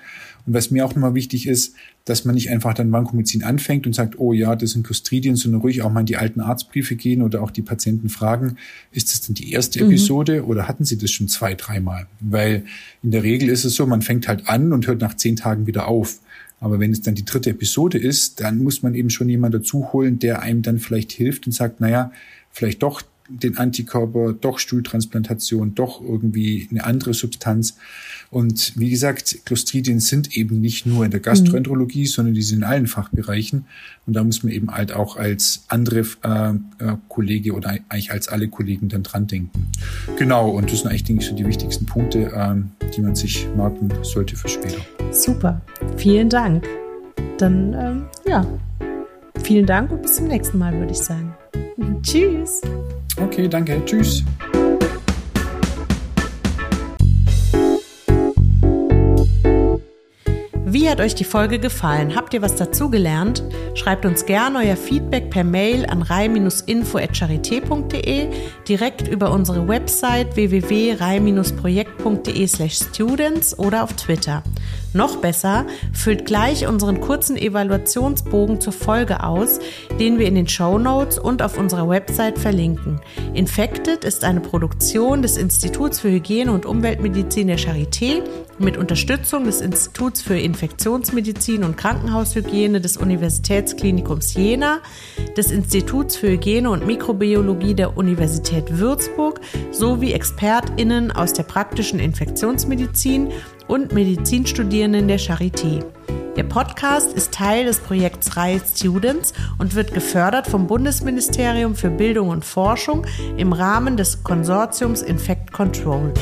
Und was mir auch nochmal wichtig ist, dass man nicht einfach dann Vancomycin anfängt und sagt, oh ja, das sind Clostridien, sondern ruhig auch mal in die alten Arztbriefe gehen oder auch die Patienten fragen, ist das denn die erste mhm. Episode oder hatten sie das schon zwei, dreimal? Weil in der Regel ist es so, man fängt halt an und hört nach zehn Tagen wieder auf. Aber wenn es dann die dritte Episode ist, dann muss man eben schon jemand dazu holen, der einem dann vielleicht hilft und sagt, naja, vielleicht doch den Antikörper, doch Stuhltransplantation, doch irgendwie eine andere Substanz. Und wie gesagt, Clostridien sind eben nicht nur in der Gastroenterologie, mhm. sondern die sind in allen Fachbereichen. Und da muss man eben halt auch als andere äh, äh, Kollege oder eigentlich als alle Kollegen dann dran denken. Genau, und das sind eigentlich, denke ich, so die wichtigsten Punkte, äh, die man sich merken sollte für später. Super, vielen Dank. Dann, ähm, ja, vielen Dank und bis zum nächsten Mal, würde ich sagen. Tschüss. Okay, danke. Tschüss. Wie hat euch die Folge gefallen? Habt ihr was dazugelernt? Schreibt uns gerne euer Feedback per Mail an rei-info.charité.de, direkt über unsere Website www.rei-projekt.de/students oder auf Twitter. Noch besser, füllt gleich unseren kurzen Evaluationsbogen zur Folge aus, den wir in den Show Notes und auf unserer Website verlinken. Infected ist eine Produktion des Instituts für Hygiene und Umweltmedizin der Charité mit Unterstützung des Instituts für Infektionsmedizin und Krankenhaushygiene des Universitätsklinikums Jena, des Instituts für Hygiene und Mikrobiologie der Universität Würzburg sowie ExpertInnen aus der praktischen Infektionsmedizin und Medizinstudierenden der Charité. Der Podcast ist Teil des Projekts Reihe Students und wird gefördert vom Bundesministerium für Bildung und Forschung im Rahmen des Konsortiums Infect Control.